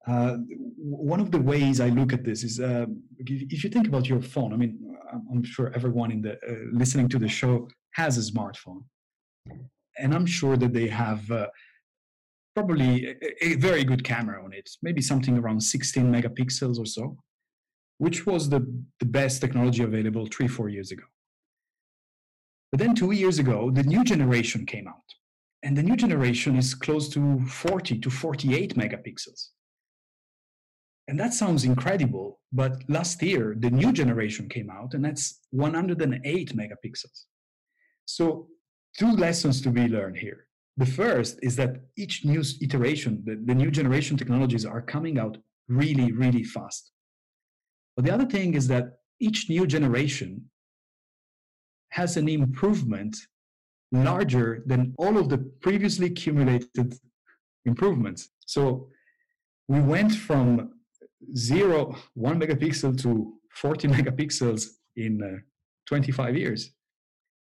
Uh, one of the ways I look at this is uh, if you think about your phone. I mean, I'm sure everyone in the uh, listening to the show has a smartphone, and I'm sure that they have uh, probably a, a, very good camera on it, maybe something around 16 megapixels or so, which was the, the best technology available three, four years ago. But then two years ago, the new generation came out, and the new generation is close to 40 to 48 megapixels and that sounds incredible, but last year, the new generation came out, and that's 108 megapixels. So, two lessons to be learned here. The first is that each new iteration, the, the new generation technologies are coming out really, really fast. But the other thing is that each new generation has an improvement larger than all of the previously accumulated improvements. So we went from zero, one megapixel to 40 *laughs* megapixels in uh, 25 years.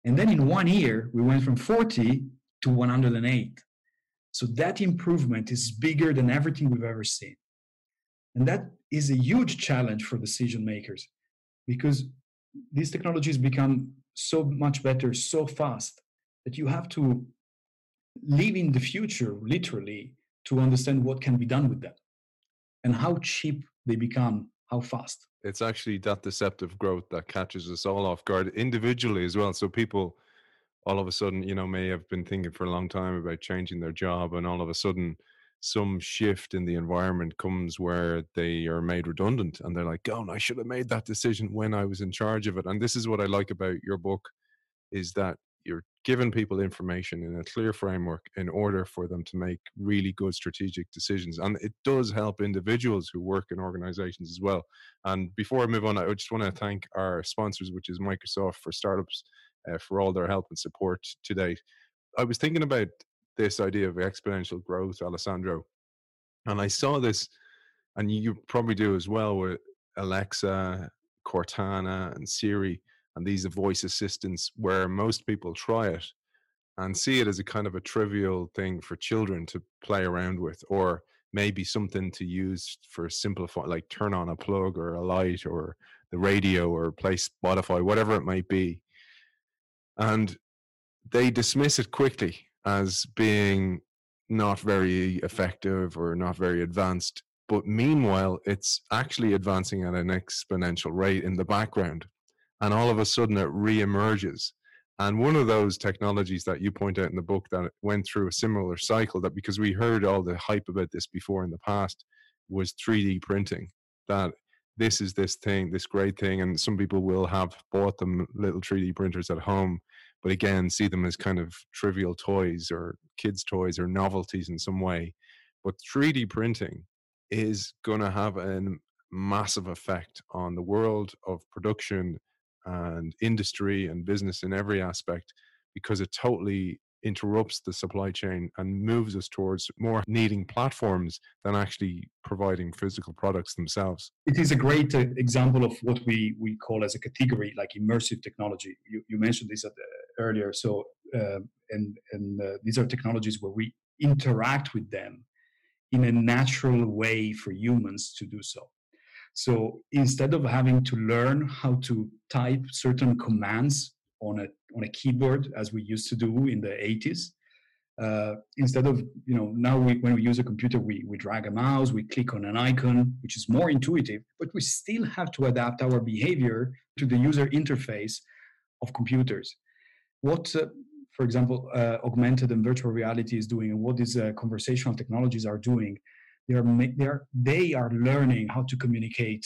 And then in one year, we went from 40 to 108. So that improvement is bigger than everything we've ever seen. And that is a huge challenge for decision makers because these technologies become so much better so fast that you have to live in the future literally to understand what can be done with them and how cheap they become how fast
it's actually that deceptive growth that catches us all off guard individually as well so people all of a sudden you know may have been thinking for a long time about changing their job and all of a sudden some shift in the environment comes where they are made redundant and they're like, oh, I should have made that decision when I was in charge of it. And this is what I like about your book is that giving people information in a clear framework in order for them to make really good strategic decisions. And it does help individuals who work in organizations as well. And before I move on, I just want to thank our sponsors, which is Microsoft for Startups, uh, for all their help and support today. I was thinking about this idea of exponential growth, Alessandro. And I saw this, and you probably do as well with Alexa, Cortana, and Siri, and these are voice assistants where most people try it and see it as a kind of a trivial thing for children to play around with, or maybe something to use for simplify, like turn on a plug or a light or the radio or play Spotify, whatever it might be. And they dismiss it quickly as being not very effective or not very advanced. But meanwhile, it's actually advancing at an exponential rate in the background. And all of a sudden, it reemerges. And one of those technologies that you point out in the book that went through a similar cycle, that because we heard all the hype about this before in the past, was 3D printing. That this is this thing, this great thing. And some people will have bought them little 3D printers at home but again see them as kind of trivial toys or kids toys or novelties in some way but 3d printing is going to have a massive effect on the world of production and industry and business in every aspect because it totally interrupts the supply chain and moves us towards more needing platforms than actually providing physical products themselves.
It is a great uh, example of what we, we call as a category like immersive technology. You, you mentioned this earlier. So, uh, and, and uh, these are technologies where we interact with them in a natural way for humans to do so. So instead of having to learn how to type certain commands on a on a keyboard as we used to do in the 80s. Uh, instead of you know now we, when we use a computer we, we drag a mouse we click on an icon which is more intuitive but we still have to adapt our behavior to the user interface of computers what uh, for example uh, augmented and virtual reality is doing and what these uh, conversational technologies are doing they are, they are they are learning how to communicate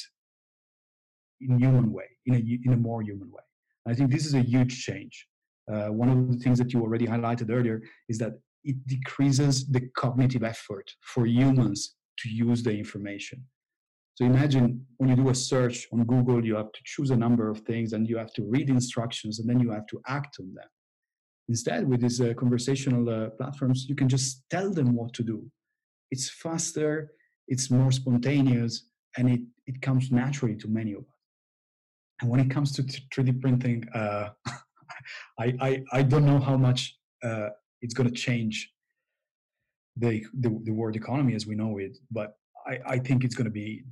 in human way in a, in a more human way I think this is a huge change. Uh, one of the things that you already highlighted earlier is that it decreases the cognitive effort for humans to use the information. So imagine when you do a search on Google, you have to choose a number of things and you have to read instructions and then you have to act on them. Instead, with these uh, conversational uh, platforms, you can just tell them what to do. It's faster, it's more spontaneous, and it, it comes naturally to many of us. And when it comes to 3D printing, uh, *laughs* I, I, I don't know how much uh, it's going to change the, the, the world economy as we know it, but I, I think it's going to be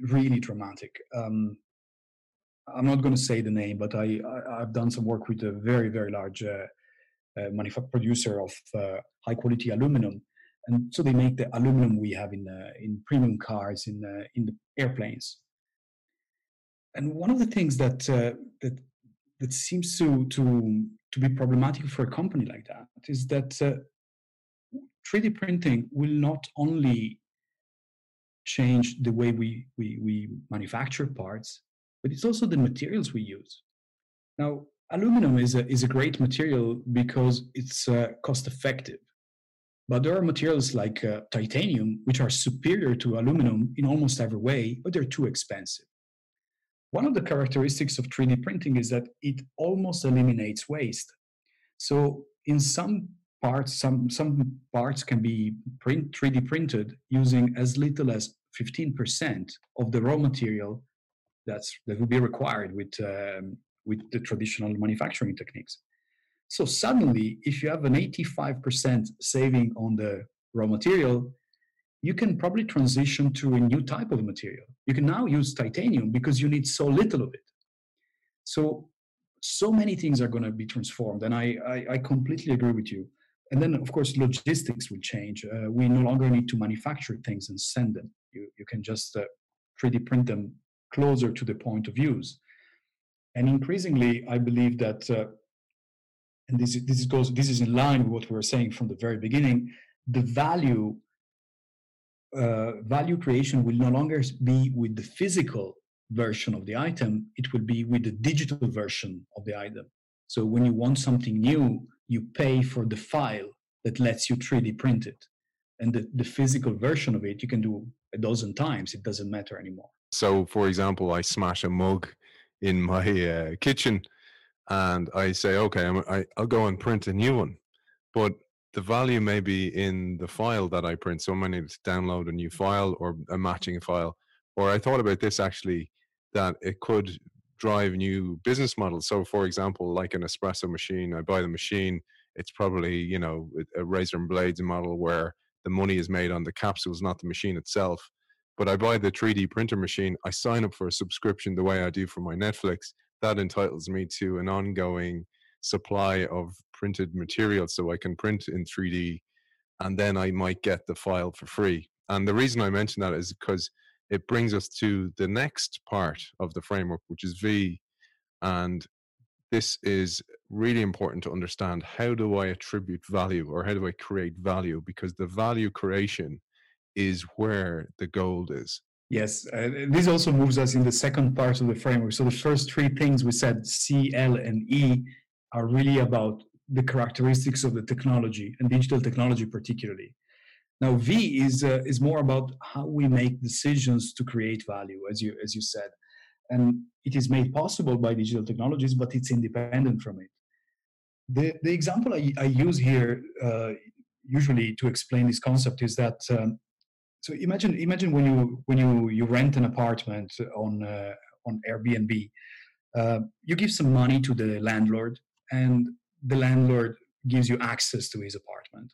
really dramatic. Um, I'm not going to say the name, but I, I have done some work with a very very large uh, uh, manufacturer producer of uh, high quality aluminum, and so they make the aluminum we have in uh, in premium cars in uh, in the airplanes and one of the things that uh, that that seems to to to be problematic for a company like that is that uh, 3D printing will not only change the way we, we we manufacture parts, but it's also the materials we use. Now, aluminum is a is a great material because it's uh, cost effective. But there are materials like uh, titanium, which are superior to aluminum in almost every way, but they're too expensive. One of the characteristics of 3D printing is that it almost eliminates waste. So in some parts, some, some parts can be print, 3D printed using as little as 15% of the raw material that's, that would be required with, um, with the traditional manufacturing techniques. So suddenly, if you have an 85% saving on the raw material, you can probably transition to a new type of material. You can now use titanium because you need so little of it. So, so many things are going to be transformed, and I, I, I completely agree with you. And then, of course, logistics will change. Uh, we no longer need to manufacture things and send them. You, you can just uh, 3D print them closer to the point of use. And increasingly, I believe that, uh, and this, this goes, this is in line with what we were saying from the very beginning. The value uh, value creation will no longer be with the physical version of the item; it will be with the digital version of the item. So when you want something new, you pay for the file that lets you 3D print it. And the, the physical version of it, you can do a dozen times. It doesn't matter anymore.
So, for example, I smash a mug in my uh, kitchen and I say, okay, I'm, I, I'll go and print a new one. But the value may be in the file that I print. So I might need to download a new file or a matching file. Or I thought about this actually that it could drive new business models. So, for example, like an espresso machine, I buy the machine. It's probably you know a razor and blades model where the money is made on the capsules, not the machine itself. But I buy the 3D printer machine. I sign up for a subscription the way I do for my Netflix. That entitles me to an ongoing supply of printed material, so I can print in 3D, and then I might get the file for free. And the reason I mention that is because it brings us to the next part of the framework, which is V. And this is really important to understand how do I attribute value or how do I create value? Because the value creation is where the gold is.
Yes, uh, this also moves us in the second part of the framework. So the first three things we said, C, L, and E, are really about the characteristics of the technology and digital technology particularly. Now, V is uh, is more about how we make decisions to create value, as you as you said, and it is made possible by digital technologies, but it's independent from it. The the example I, I use here uh, usually to explain this concept is that. Um, so imagine imagine when you when you you rent an apartment on uh, on Airbnb, uh, you give some money to the landlord, and the landlord gives you access to his apartment.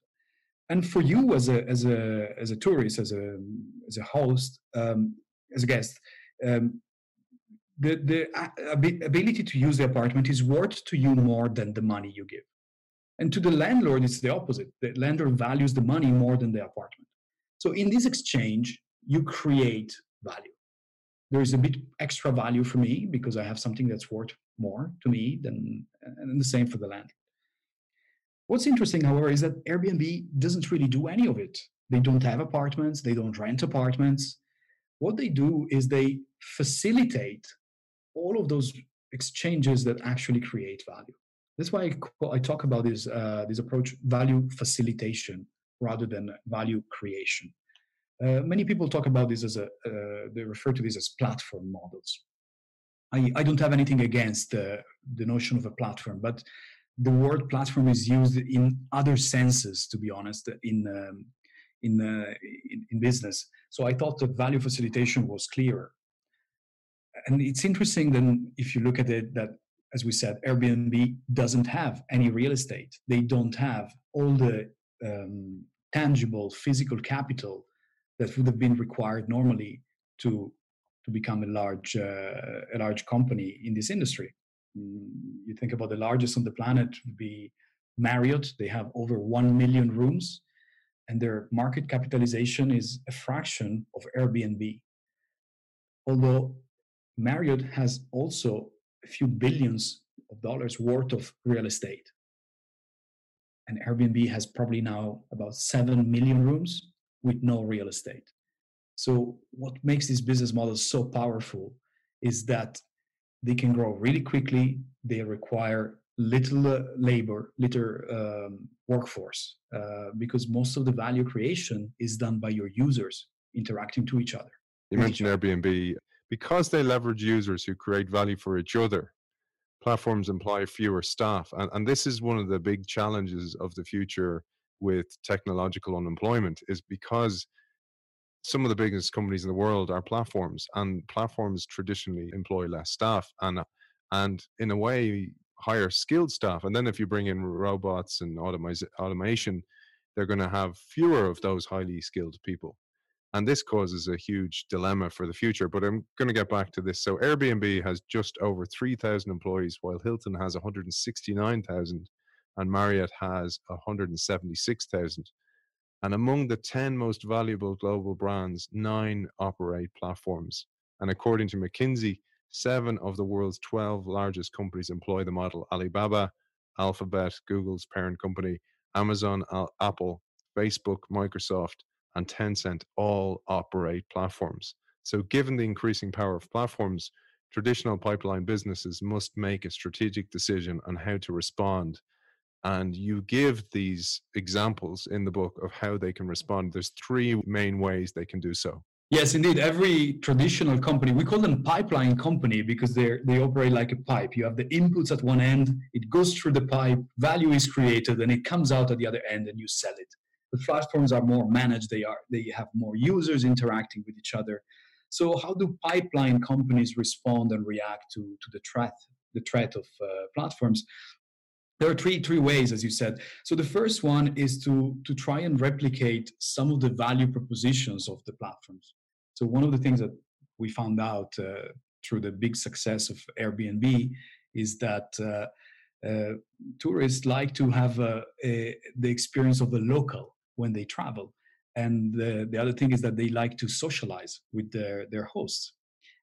And for you as a as a as a tourist as a as a host um, as a guest um, the the ability to use the apartment is worth to you more than the money you give. And to the landlord it's the opposite. The landlord values the money more than the apartment so in this exchange you create value there is a bit extra value for me because i have something that's worth more to me than and the same for the landlord What's interesting, however, is that Airbnb doesn't really do any of it. They don't have apartments, they don't rent apartments. What they do is they facilitate all of those exchanges that actually create value. That's why I, I talk about this, uh, this approach value facilitation rather than value creation. Uh, many people talk about this as a, uh, they refer to this as platform models. I, I don't have anything against the notion of a platform, but the word platform is used in other senses, to be honest, in um, in, uh, in, in business. So I thought that value facilitation was clearer. And it's interesting then if you look at it that as we said, Airbnb doesn't have any real estate. They don't have all the um, tangible physical capital that would have been required normally to to become a large uh, a large company in this industry. Mm, you think about the largest on the planet would be Marriott. They have over 1 million rooms, and their market capitalization is a fraction of Airbnb. Although Marriott has also a few billions of dollars worth of real estate. And Airbnb has probably now about 7 million rooms with no real estate. So, what makes this business model so powerful is that they can grow really quickly. They require little uh, labor, little um, workforce, uh, because most of the value creation is done by your users interacting to each other.
You mentioned Airbnb. Because they leverage users who create value for each other, platforms employ fewer staff. And, and this is one of the big challenges of the future with technological unemployment, is because some of the biggest companies in the world are platforms, and platforms traditionally employ less staff. And and in a way, hire skilled staff. And then if you bring in robots and automation, they're going to have fewer of those highly skilled people. And this causes a huge dilemma for the future. But I'm going to get back to this. So Airbnb has just over 3,000 employees, while Hilton has 169,000 and Marriott has 176,000. And among the 10 most valuable global brands, nine operate platforms. And according to McKinsey, seven of the world's 12 largest companies employ the model. Alibaba, Alphabet, Google's parent company, Amazon, Apple, Facebook, Microsoft, and Tencent all operate platforms. So, given the increasing power of platforms, traditional pipeline businesses must make a strategic decision on how to respond. And you give these examples in the book of how they can respond. There's three main ways they can do so.
Yes, indeed. Every traditional company, we call them pipeline company because they they operate like a pipe. You have the inputs at one end, it goes through the pipe, value is created, and it comes out at the other end, and you sell it. The platforms are more managed. They are they have more users interacting with each other. So how do pipeline companies respond and react to to the threat the threat of uh, platforms? there are three three ways as you said so the first one is to to try and replicate some of the value propositions of the platforms so one of the things that we found out uh, through the big success of airbnb is that uh, uh, tourists like to have a, a, the experience of the local when they travel and the, the other thing is that they like to socialize with their, their hosts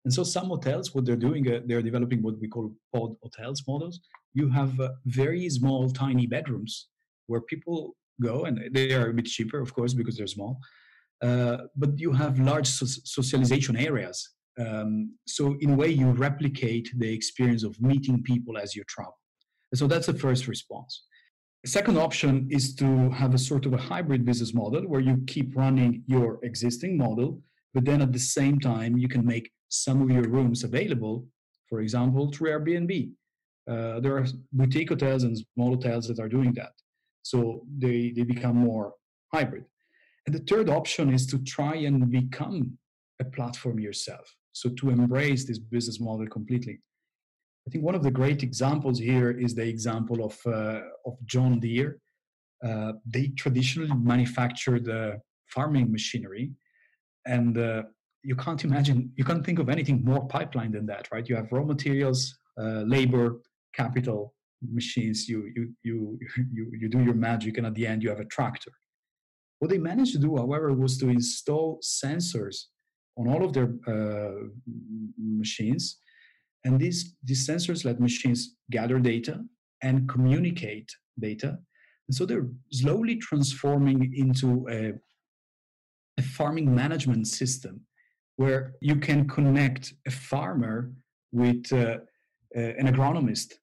and so some hotels, what they're doing, uh, they're developing what we call pod hotels models. You have uh, very small, tiny bedrooms where people go, and they are a bit cheaper, of course, because they're small. Uh, but you have large so- socialization areas. Um, so in a way, you replicate the experience of meeting people as you travel. And so that's the first response. The second option is to have a sort of a hybrid business model where you keep running your existing model, but then at the same time, you can make some of your rooms available, for example, through Airbnb. Uh, there are boutique hotels and small hotels that are doing that. So they, they become more hybrid. And the third option is to try and become a platform yourself. So to embrace this business model completely. I think one of the great examples here is the example of, uh, of John Deere. Uh, they traditionally manufactured uh, farming machinery, and uh, you can't imagine, you can't think of anything more pipeline than that, right? You have raw materials, uh, labor, capital, machines. You you you *laughs* you you do your magic, and at the end you have a tractor. What they managed to do, however, was to install sensors on all of their uh, machines, and these these sensors let machines gather data and communicate data. And so they're slowly transforming into a, a farming management system where you can connect a farmer with uh, uh, an agronomist.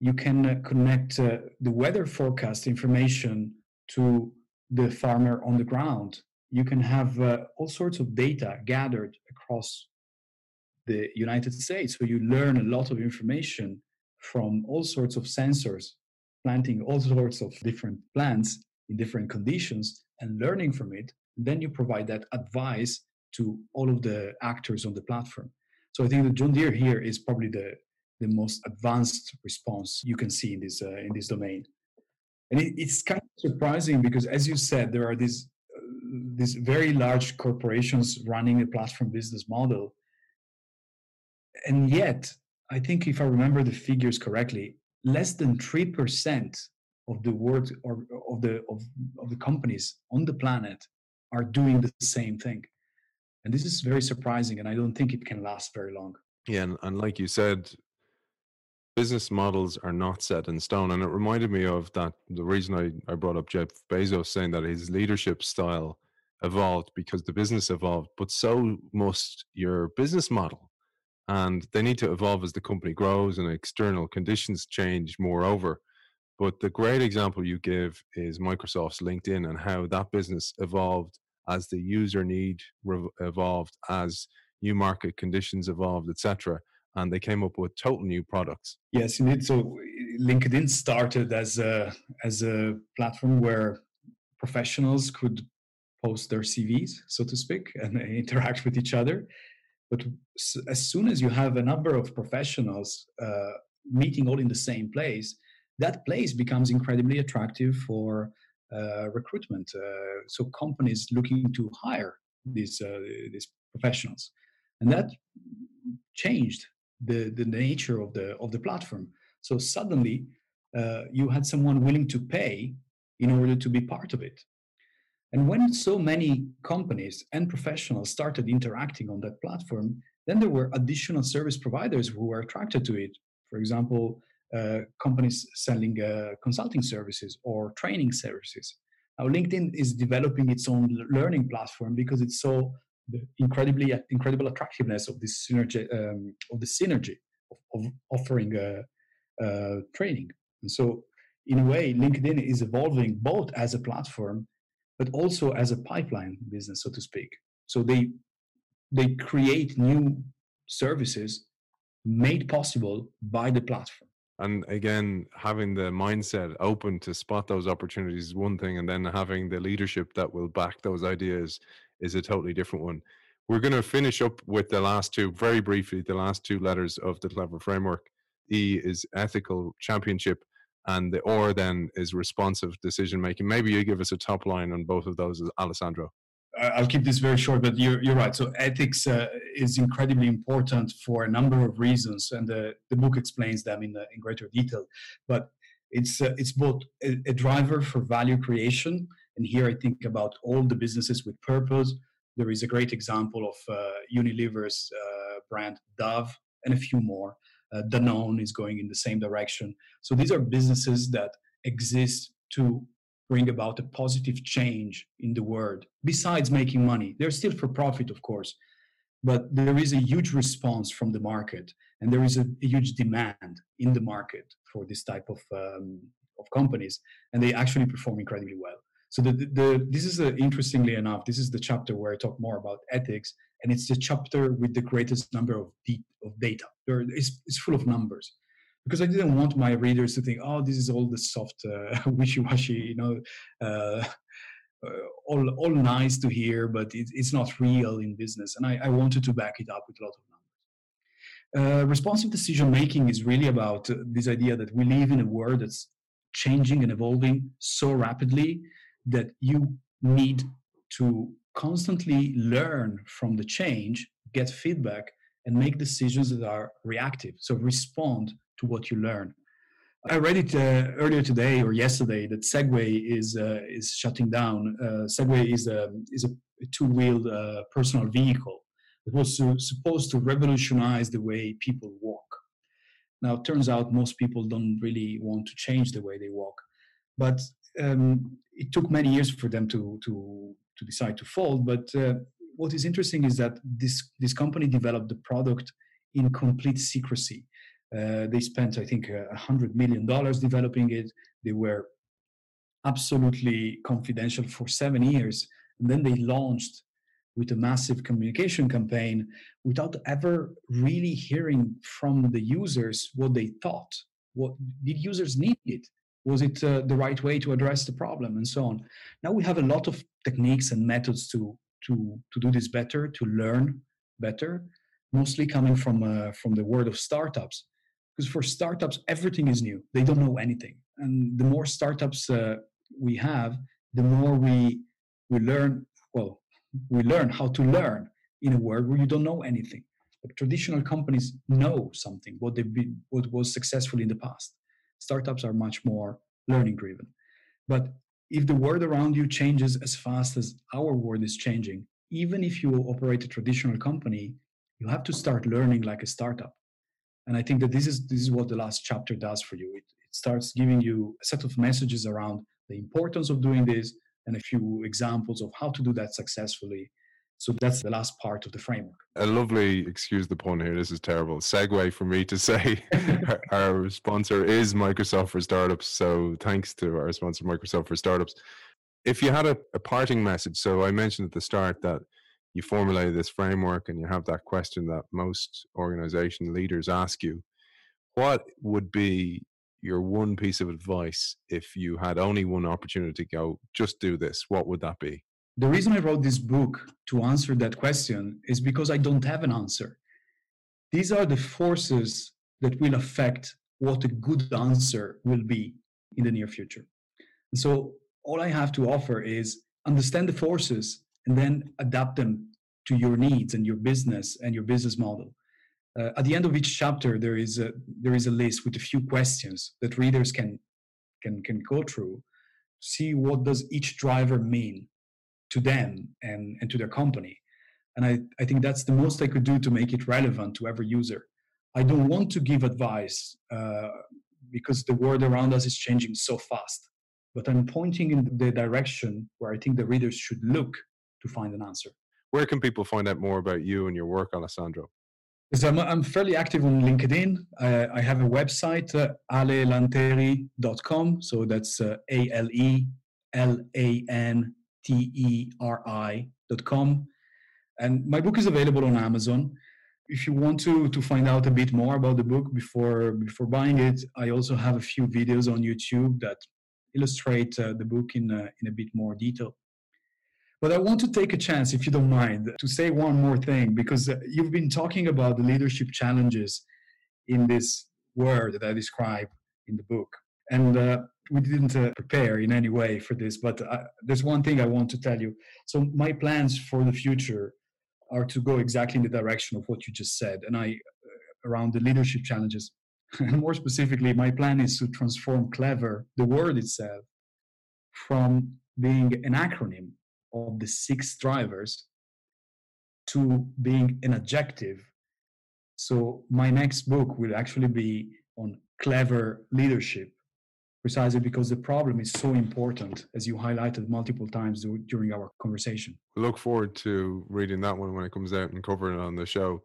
You can uh, connect uh, the weather forecast information to the farmer on the ground. You can have uh, all sorts of data gathered across the United States, so you learn a lot of information from all sorts of sensors, planting all sorts of different plants in different conditions and learning from it. And then you provide that advice to all of the actors on the platform. So I think the John Deere here is probably the the most advanced response you can see in this uh, in this domain. And it, it's kind of surprising because, as you said, there are these uh, these very large corporations running a platform business model, and yet I think if I remember the figures correctly, less than three percent of the world or of the of, of the companies on the planet are doing the same thing. And this is very surprising and i don't think it can last very long.
Yeah and, and like you said business models are not set in stone. And it reminded me of that the reason I, I brought up jeff bezos saying that his leadership style evolved because the business evolved. But so must your business model and they need to evolve as the company grows and external conditions change moreover but the great example you give is microsoft's linkedin and how that business evolved as the user need re- evolved, as new market conditions evolved, etc. And they came up with total new products.
Yes, indeed. So LinkedIn started as a as a platform where professionals could post their CVs, so to speak, and *laughs* interact with each other. But as soon as you have a number of professionals uh, meeting all in the same place, that place becomes incredibly attractive for uh, recruitment. Uh, so companies looking to hire these uh, these professionals, and that changed the the nature of the of the platform. So suddenly, uh, you had someone willing to pay in order to be part of it. And when so many companies and professionals started interacting on that platform, then there were additional service providers who were attracted to it. For example, uh, companies selling uh, consulting services or training services. Now, LinkedIn is developing its own learning platform because it saw the incredibly incredible attractiveness of this synergy um, of the synergy of, of offering uh, uh, training. And so, in a way, LinkedIn is evolving both as a platform, but also as a pipeline business, so to speak. So they they create new services made possible by the platform.
And again, having the mindset open to spot those opportunities is one thing, and then having the leadership that will back those ideas is a totally different one. We're going to finish up with the last two, very briefly, the last two letters of the Clever Framework. E is ethical championship, and the or then is responsive decision making. Maybe you give us a top line on both of those, Alessandro.
I'll keep this very short, but you're, you're right. So ethics uh, is incredibly important for a number of reasons, and the, the book explains them in, in greater detail. But it's uh, it's both a, a, driver for value creation, and here I think about all the businesses with purpose. There is a great example of uh, Unilever's uh, brand Dove, and a few more. Uh, Danone is going in the same direction. So these are businesses that exist to bring about a positive change in the world besides making money they're still for profit of course but there is a huge response from the market and there is a, a huge demand in the market for this type of um, of companies and they actually perform incredibly well so the, the, the this is a, interestingly enough this is the chapter where i talk more about ethics and it's the chapter with the greatest number of deep of data there, it's, it's full of numbers because I didn't want my readers to think, oh, this is all the soft, uh, *laughs* wishy-washy, you know, uh, uh, all all nice to hear, but it, it's not real in business. And I, I, wanted to back it up with a lot of numbers. Uh, responsive decision making is really about uh, this idea that we live in a world that's changing and evolving so rapidly that you need to constantly learn from the change, get feedback, and make decisions that are reactive. So respond to what you learn. I read it uh, earlier today or yesterday that Segway is uh, is shutting down. Uh, Segway is a is a two-wheeled uh, personal vehicle that was su- supposed to revolutionize the way people walk. Now, it turns out most people don't really want to change the way they walk, but um, it took many years for them to to to decide to fold. But uh, what is interesting is that this this company developed the product in complete secrecy uh, they spent, I think, a hundred million dollars developing it. They were absolutely confidential for seven years, and then they launched with a massive communication campaign without ever really hearing from the users what they thought. What did users need it? Was it uh, the right way to address the problem, and so on? Now we have a lot of techniques and methods to to to do this better, to learn better, mostly coming from uh, from the world of startups. Because for startups everything is new. They don't know anything. And the more startups uh, we have the more we we learn well we learn how to learn in a world where you don't know anything. But traditional companies know something what they've been what was successful in the past startups are much more learning driven. But if the world around you changes as fast as our world is changing even if you operate a traditional company you have to start learning like a startup. And i think that this is this is what the last chapter does for you. It, it starts giving you a set of messages around the importance of doing this and a few examples of how to do that successfully so that's the last part of the framework.
A lovely, excuse the pun here, this is terrible, segue for me to *laughs* say *laughs* our, sponsor is Microsoft for Startups. So thanks to our sponsor, Microsoft for Startups. If you had a, a parting message, so I mentioned at the start that you formulate this framework and you have that question that most organization leaders ask you what would be your one piece of advice if you had only one opportunity to go just do this what would that be
the reason i wrote this book to answer that question is because i don't have an answer these are the forces that will affect what a good answer will be in the near future. And so all I have to offer is understand the forces and then adapt them to your needs and your business and your business model. Uh, at the end of each chapter, there is a there is a list with a few questions that readers can can can go through, see what does each driver mean to them and and to their company, and I I think that's the most I could do to make it relevant to every user. I don't want to give advice uh, because the world around us is changing so fast, but I'm pointing in the direction where I think the readers should look to find an answer.
Where can people find out more about you and your work, Alessandro?
So I'm, I'm fairly active on LinkedIn. Uh, I have a website, uh, alelanteri.com. So that's uh, A L E L A N T E R I.com. And my book is available on Amazon. If you want to, to find out a bit more about the book before, before buying it, I also have a few videos on YouTube that illustrate uh, the book in, uh, in a bit more detail. But I want to take a chance, if you don't mind, to say one more thing, because uh, you've been talking about the leadership challenges in this word that I describe in the book. And uh, we didn't uh, prepare in any way for this, but uh, there's one thing I want to tell you. So, my plans for the future are to go exactly in the direction of what you just said, and I uh, around the leadership challenges. *laughs* And more specifically, my plan is to transform clever, the word itself, from being an acronym of the six drivers to being an adjective. So my next book will actually be on clever leadership, precisely because the problem is so important, as you highlighted multiple times during our conversation.
look forward to reading that one when it comes out and covering it on the show.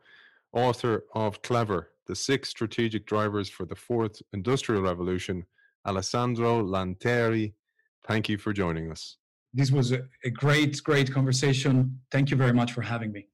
Author of Clever, the six strategic drivers for the fourth industrial revolution, Alessandro Lanteri. Thank you for joining us
this was a, a great, great conversation. Thank you very much for having me.